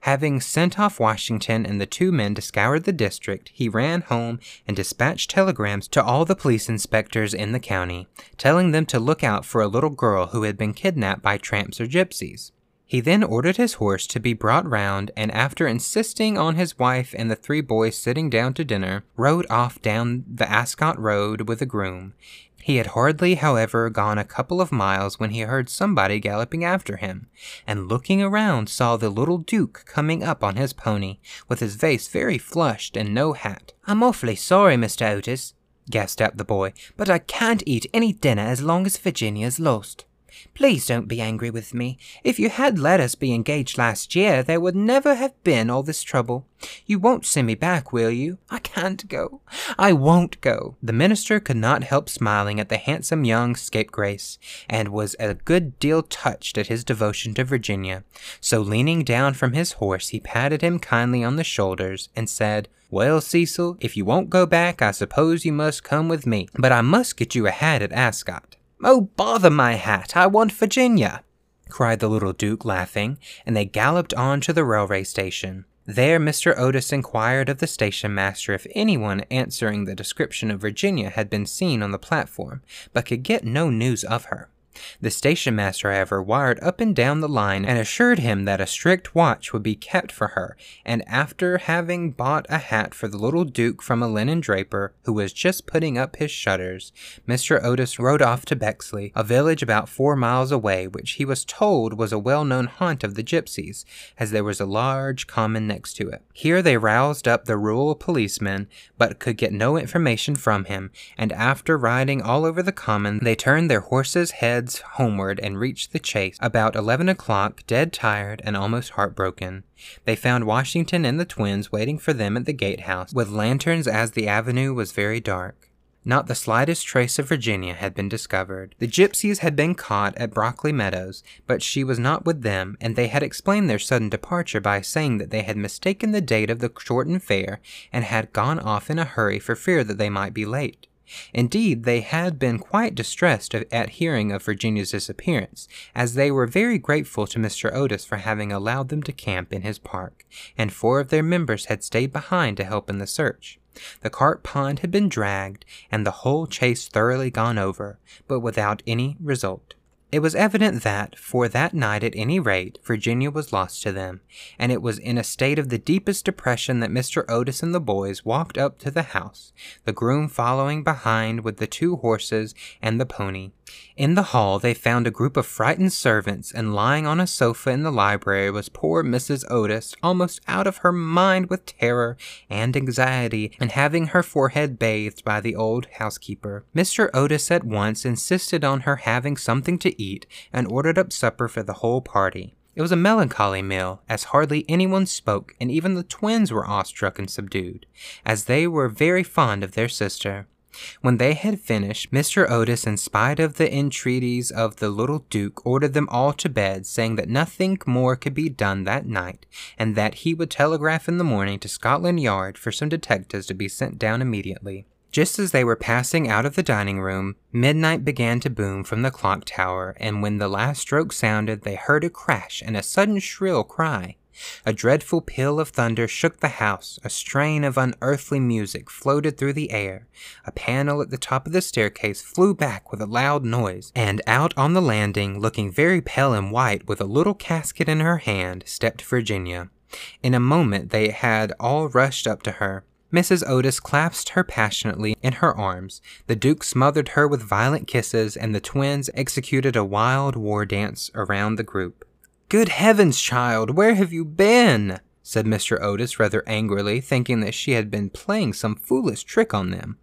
Having sent off Washington and the two men to scour the district, he ran home and dispatched telegrams to all the police inspectors in the county, telling them to look out for a little girl who had been kidnapped by tramps or gypsies. He then ordered his horse to be brought round, and after insisting on his wife and the three boys sitting down to dinner, rode off down the Ascot Road with a groom. He had hardly, however, gone a couple of miles when he heard somebody galloping after him, and looking around saw the little Duke coming up on his pony, with his face very flushed and no hat. I'm awfully sorry, Mr. Otis, gasped out the boy, but I can't eat any dinner as long as Virginia's lost. Please don't be angry with me. If you had let us be engaged last year, there would never have been all this trouble. You won't send me back, will you? I can't go. I won't go. The minister could not help smiling at the handsome young scapegrace, and was a good deal touched at his devotion to Virginia. So leaning down from his horse, he patted him kindly on the shoulders and said, well, Cecil, if you won't go back, I suppose you must come with me. But I must get you a hat at Ascot. Oh, bother my hat! I want Virginia! cried the little Duke, laughing, and they galloped on to the railway station. There, Mr. Otis inquired of the station master if anyone answering the description of Virginia had been seen on the platform, but could get no news of her. The station master, however, wired up and down the line and assured him that a strict watch would be kept for her, and after having bought a hat for the little Duke from a linen draper who was just putting up his shutters, Mr. Otis rode off to Bexley, a village about four miles away, which he was told was a well known haunt of the gypsies, as there was a large common next to it. Here they roused up the rural policeman, but could get no information from him, and after riding all over the common, they turned their horses' heads heads homeward and reached the chase about 11 o'clock, dead tired and almost heartbroken. They found Washington and the twins waiting for them at the gatehouse with lanterns as the avenue was very dark. Not the slightest trace of Virginia had been discovered. The gypsies had been caught at Brockley Meadows, but she was not with them, and they had explained their sudden departure by saying that they had mistaken the date of the Chorton fair and had gone off in a hurry for fear that they might be late. Indeed, they had been quite distressed at hearing of Virginia's disappearance, as they were very grateful to Mr. Otis for having allowed them to camp in his park, and four of their members had stayed behind to help in the search. The cart pond had been dragged, and the whole chase thoroughly gone over, but without any result. It was evident that, for that night at any rate, Virginia was lost to them, and it was in a state of the deepest depression that Mr. Otis and the boys walked up to the house, the groom following behind with the two horses and the pony. In the hall, they found a group of frightened servants, and lying on a sofa in the library was poor Mrs. Otis, almost out of her mind with terror and anxiety, and having her forehead bathed by the old housekeeper. Mr. Otis at once insisted on her having something to eat, and ordered up supper for the whole party. It was a melancholy meal, as hardly anyone spoke, and even the twins were awestruck and subdued, as they were very fond of their sister. When they had finished, Mr. Otis, in spite of the entreaties of the little Duke, ordered them all to bed, saying that nothing more could be done that night, and that he would telegraph in the morning to Scotland Yard for some detectives to be sent down immediately. Just as they were passing out of the dining room, midnight began to boom from the clock tower, and when the last stroke sounded, they heard a crash and a sudden shrill cry. A dreadful peal of thunder shook the house, a strain of unearthly music floated through the air, a panel at the top of the staircase flew back with a loud noise, and out on the landing, looking very pale and white with a little casket in her hand, stepped Virginia. In a moment they had all rushed up to her. Mrs. Otis clasped her passionately in her arms, the Duke smothered her with violent kisses, and the twins executed a wild war dance around the group. Good heavens, child, where have you been? said Mr. Otis rather angrily, thinking that she had been playing some foolish trick on them.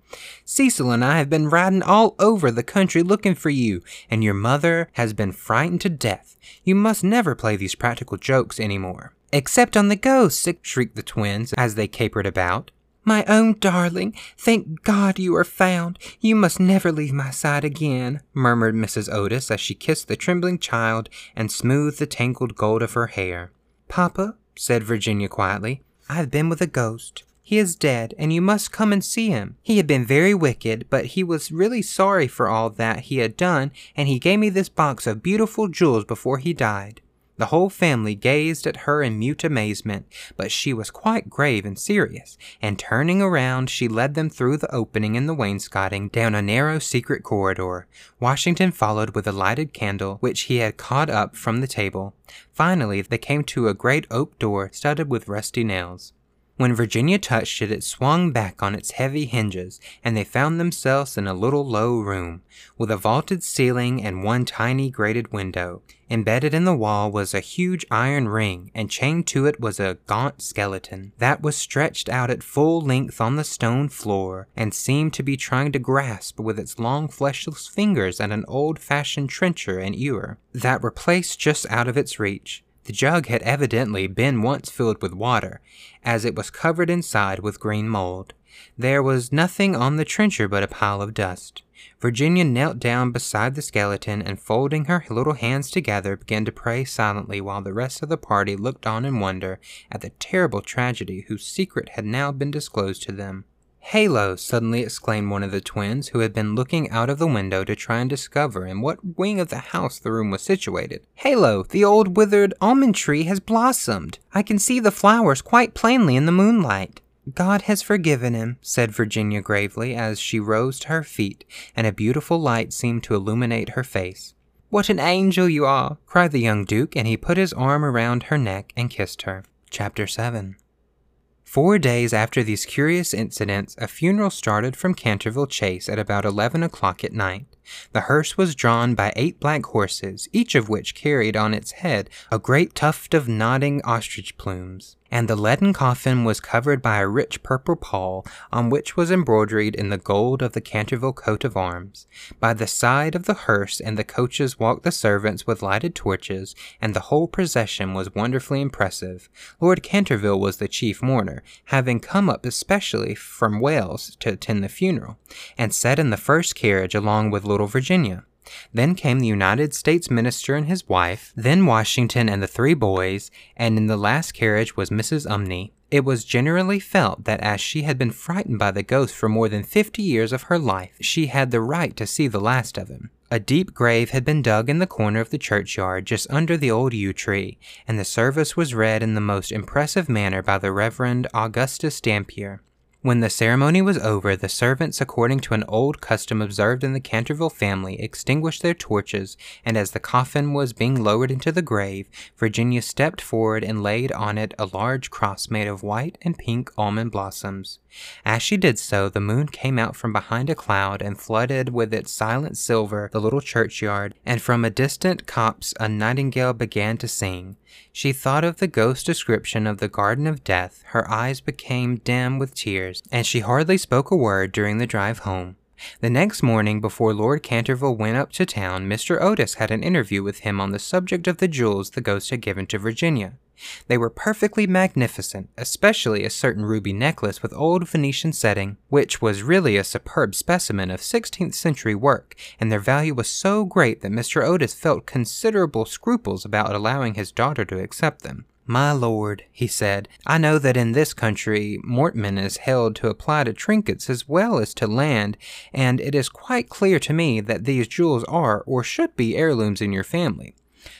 Cecil and I have been riding all over the country looking for you, and your mother has been frightened to death. You must never play these practical jokes any more. Except on the ghosts, shrieked the twins as they capered about. My own darling, thank God you are found. You must never leave my side again, murmured Mrs. Otis as she kissed the trembling child and smoothed the tangled gold of her hair. Papa, said Virginia quietly, I have been with a ghost. He is dead, and you must come and see him. He had been very wicked, but he was really sorry for all that he had done, and he gave me this box of beautiful jewels before he died. The whole family gazed at her in mute amazement, but she was quite grave and serious, and turning around, she led them through the opening in the wainscoting down a narrow secret corridor. Washington followed with a lighted candle, which he had caught up from the table. Finally, they came to a great oak door studded with rusty nails. When Virginia touched it, it swung back on its heavy hinges, and they found themselves in a little low room, with a vaulted ceiling and one tiny grated window. Embedded in the wall was a huge iron ring, and chained to it was a gaunt skeleton that was stretched out at full length on the stone floor, and seemed to be trying to grasp with its long fleshless fingers at an old fashioned trencher and ewer that were placed just out of its reach. The jug had evidently been once filled with water, as it was covered inside with green mold. There was nothing on the trencher but a pile of dust. Virginia knelt down beside the skeleton and, folding her little hands together, began to pray silently while the rest of the party looked on in wonder at the terrible tragedy whose secret had now been disclosed to them. Halo! suddenly exclaimed one of the twins, who had been looking out of the window to try and discover in what wing of the house the room was situated. Halo, the old withered almond tree has blossomed. I can see the flowers quite plainly in the moonlight. God has forgiven him, said Virginia gravely as she rose to her feet, and a beautiful light seemed to illuminate her face. What an angel you are! cried the young Duke, and he put his arm around her neck and kissed her. Chapter 7 Four days after these curious incidents, a funeral started from Canterville Chase at about 11 o'clock at night. The hearse was drawn by eight black horses, each of which carried on its head a great tuft of nodding ostrich plumes, and the leaden coffin was covered by a rich purple pall on which was embroidered in the gold of the Canterville coat of arms. By the side of the hearse and the coaches walked the servants with lighted torches, and the whole procession was wonderfully impressive. Lord Canterville was the chief mourner, having come up especially from Wales to attend the funeral, and sat in the first carriage along with little Virginia. Then came the United States minister and his wife, then Washington and the three boys, and in the last carriage was Mrs. Umney. It was generally felt that as she had been frightened by the ghost for more than fifty years of her life, she had the right to see the last of him. A deep grave had been dug in the corner of the churchyard just under the old yew tree, and the service was read in the most impressive manner by the Reverend Augustus Dampier. When the ceremony was over, the servants, according to an old custom observed in the Canterville family, extinguished their torches, and as the coffin was being lowered into the grave, Virginia stepped forward and laid on it a large cross made of white and pink almond blossoms. As she did so, the moon came out from behind a cloud and flooded with its silent silver the little churchyard, and from a distant copse a nightingale began to sing. She thought of the ghost's description of the Garden of Death, her eyes became dim with tears, and she hardly spoke a word during the drive home. The next morning, before Lord Canterville went up to town, Mr. Otis had an interview with him on the subject of the jewels the ghost had given to Virginia. They were perfectly magnificent, especially a certain ruby necklace with old Venetian setting, which was really a superb specimen of 16th century work, and their value was so great that Mr. Otis felt considerable scruples about allowing his daughter to accept them. My lord, he said, I know that in this country mortmain is held to apply to trinkets as well as to land, and it is quite clear to me that these jewels are or should be heirlooms in your family.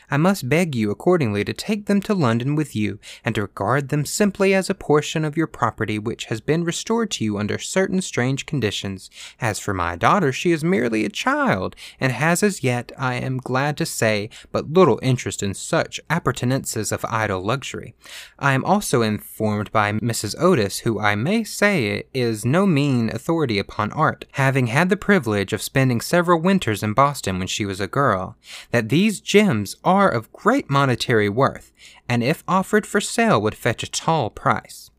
I must beg you accordingly to take them to London with you, and to regard them simply as a portion of your property which has been restored to you under certain strange conditions. As for my daughter, she is merely a child, and has as yet, I am glad to say, but little interest in such appurtenances of idle luxury. I am also informed by Mrs. Otis, who I may say is no mean authority upon art, having had the privilege of spending several winters in Boston when she was a girl, that these gems are are of great monetary worth, and if offered for sale would fetch a tall price.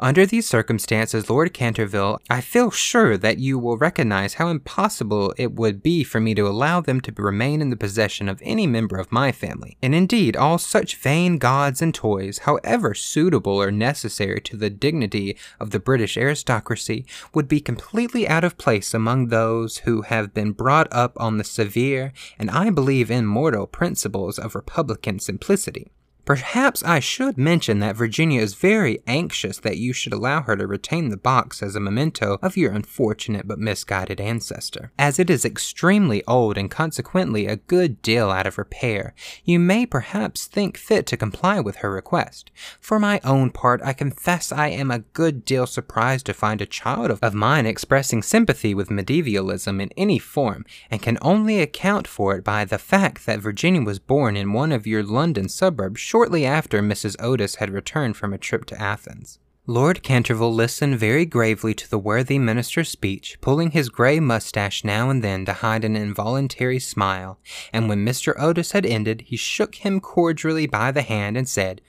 Under these circumstances, Lord Canterville, I feel sure that you will recognize how impossible it would be for me to allow them to remain in the possession of any member of my family. And indeed, all such vain gauds and toys, however suitable or necessary to the dignity of the British aristocracy, would be completely out of place among those who have been brought up on the severe and I believe immortal principles of republican simplicity. Perhaps I should mention that Virginia is very anxious that you should allow her to retain the box as a memento of your unfortunate but misguided ancestor. As it is extremely old and consequently a good deal out of repair, you may perhaps think fit to comply with her request. For my own part, I confess I am a good deal surprised to find a child of, mine expressing sympathy with medievalism in any form, and can only account for it by the fact that Virginia was born in one of your London suburbs shortly after Mrs. Otis had returned from a trip to Athens. Lord Canterville listened very gravely to the worthy minister's speech, pulling his grey mustache now and then to hide an involuntary smile, and when Mr. Otis had ended, he shook him cordially by the hand and said,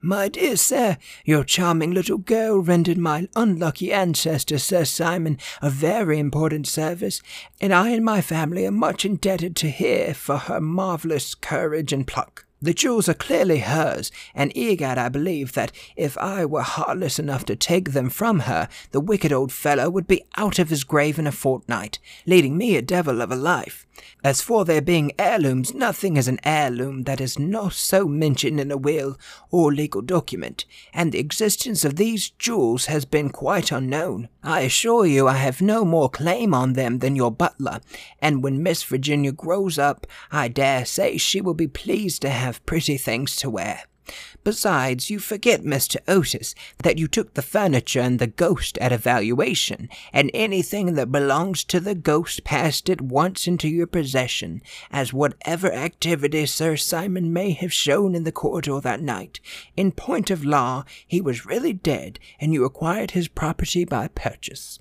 My dear sir, your charming little girl rendered my unlucky ancestor, Sir Simon, a very important service, and I and my family are much indebted to her for her marvellous courage and pluck. The jewels are clearly hers, and egad, I believe that if I were heartless enough to take them from her, the wicked old fellow would be out of his grave in a fortnight, leading me a devil of a life. As for their being heirlooms, nothing is an heirloom that is not so mentioned in a will or legal document, and the existence of these jewels has been quite unknown. I assure you I have no more claim on them than your butler, and when Miss Virginia grows up, I dare say she will be pleased to have pretty things to wear. Besides, you forget, Mr. Otis, that you took the furniture and the ghost at a valuation, and anything that belongs to the ghost passed at once into your possession, as whatever activity Sir Simon may have shown in the corridor that night, in point of law, he was really dead, and you acquired his property by purchase.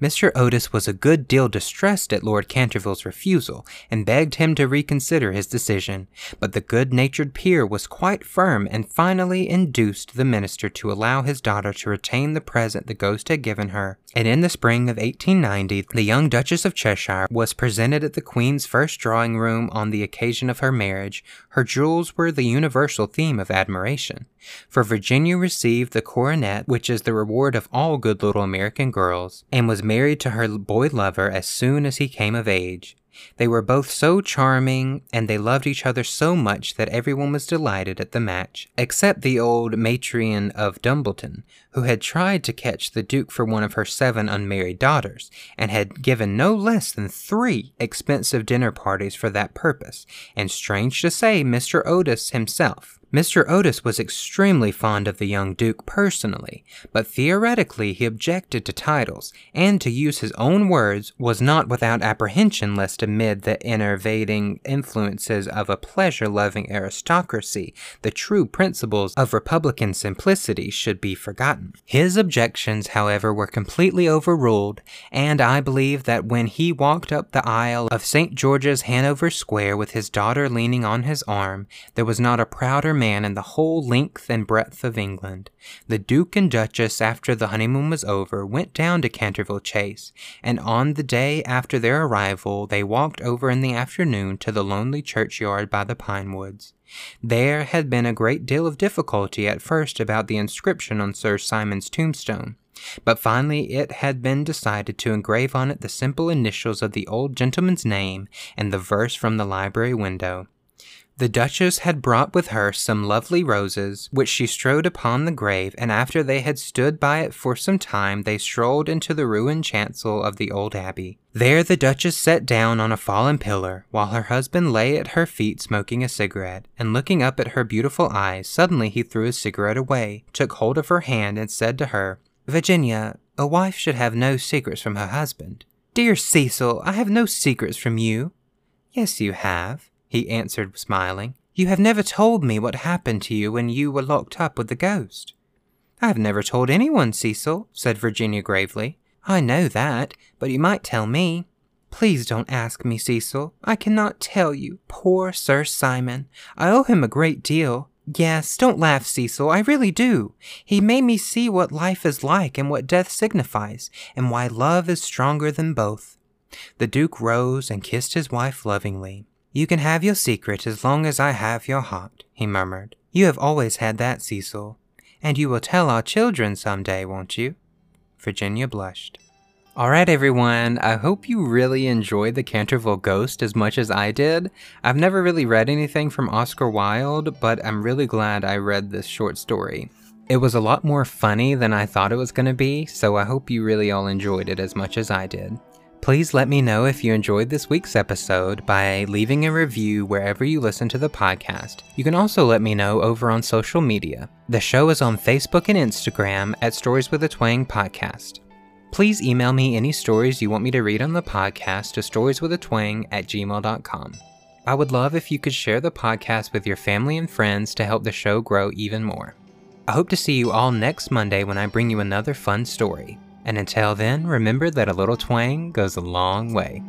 Mr. Otis was a good deal distressed at Lord Canterville's refusal, and begged him to reconsider his decision, but the good natured peer was quite firm and finally induced the minister to allow his daughter to retain the present the ghost had given her, and in the spring of 1890 the young Duchess of Cheshire was presented at the Queen's first drawing room on the occasion of her marriage. Her jewels were the universal theme of admiration, for Virginia received the coronet which is the reward of all good little American girls, and was married to her boy lover as soon as he came of age. They were both so charming, and they loved each other so much that everyone was delighted at the match, except the old matron of Dumbleton, who had tried to catch the Duke for one of her seven unmarried daughters, and had given no less than three expensive dinner parties for that purpose, and strange to say, Mr. Otis himself, Mr. Otis was extremely fond of the young Duke personally, but theoretically he objected to titles, and to use his own words, was not without apprehension lest amid the enervating influences of a pleasure loving aristocracy, the true principles of republican simplicity should be forgotten. His objections, however, were completely overruled, and I believe that when he walked up the aisle of St. George's, Hanover Square, with his daughter leaning on his arm, there was not a prouder man in the whole length and breadth of England. The Duke and Duchess, after the honeymoon was over, went down to Canterville Chase, and on the day after their arrival they walked over in the afternoon to the lonely churchyard by the pine woods. There had been a great deal of difficulty at first about the inscription on Sir Simon's tombstone. But finally it had been decided to engrave on it the simple initials of the old gentleman's name and the verse from the library window. The Duchess had brought with her some lovely roses, which she strewed upon the grave, and after they had stood by it for some time, they strolled into the ruined chancel of the old abbey. There the Duchess sat down on a fallen pillar, while her husband lay at her feet smoking a cigarette, and looking up at her beautiful eyes, suddenly he threw his cigarette away, took hold of her hand, and said to her, Virginia, a wife should have no secrets from her husband. Dear Cecil, I have no secrets from you. Yes, you have he answered, smiling. You have never told me what happened to you when you were locked up with the ghost. I have never told anyone, Cecil, said Virginia gravely. I know that, but you might tell me. Please don't ask me, Cecil. I cannot tell you. Poor Sir Simon. I owe him a great deal. Yes, don't laugh, Cecil. I really do. He made me see what life is like and what death signifies, and why love is stronger than both. The Duke rose and kissed his wife lovingly. You can have your secret as long as I have your heart, he murmured. You have always had that, Cecil. And you will tell our children some day, won't you? Virginia blushed. Alright, everyone, I hope you really enjoyed The Canterville Ghost as much as I did. I've never really read anything from Oscar Wilde, but I'm really glad I read this short story. It was a lot more funny than I thought it was going to be, so I hope you really all enjoyed it as much as I did. Please let me know if you enjoyed this week's episode by leaving a review wherever you listen to the podcast. You can also let me know over on social media. The show is on Facebook and Instagram at Stories with a Twang Podcast. Please email me any stories you want me to read on the podcast to storieswithatwang at gmail.com. I would love if you could share the podcast with your family and friends to help the show grow even more. I hope to see you all next Monday when I bring you another fun story. And until then, remember that a little twang goes a long way.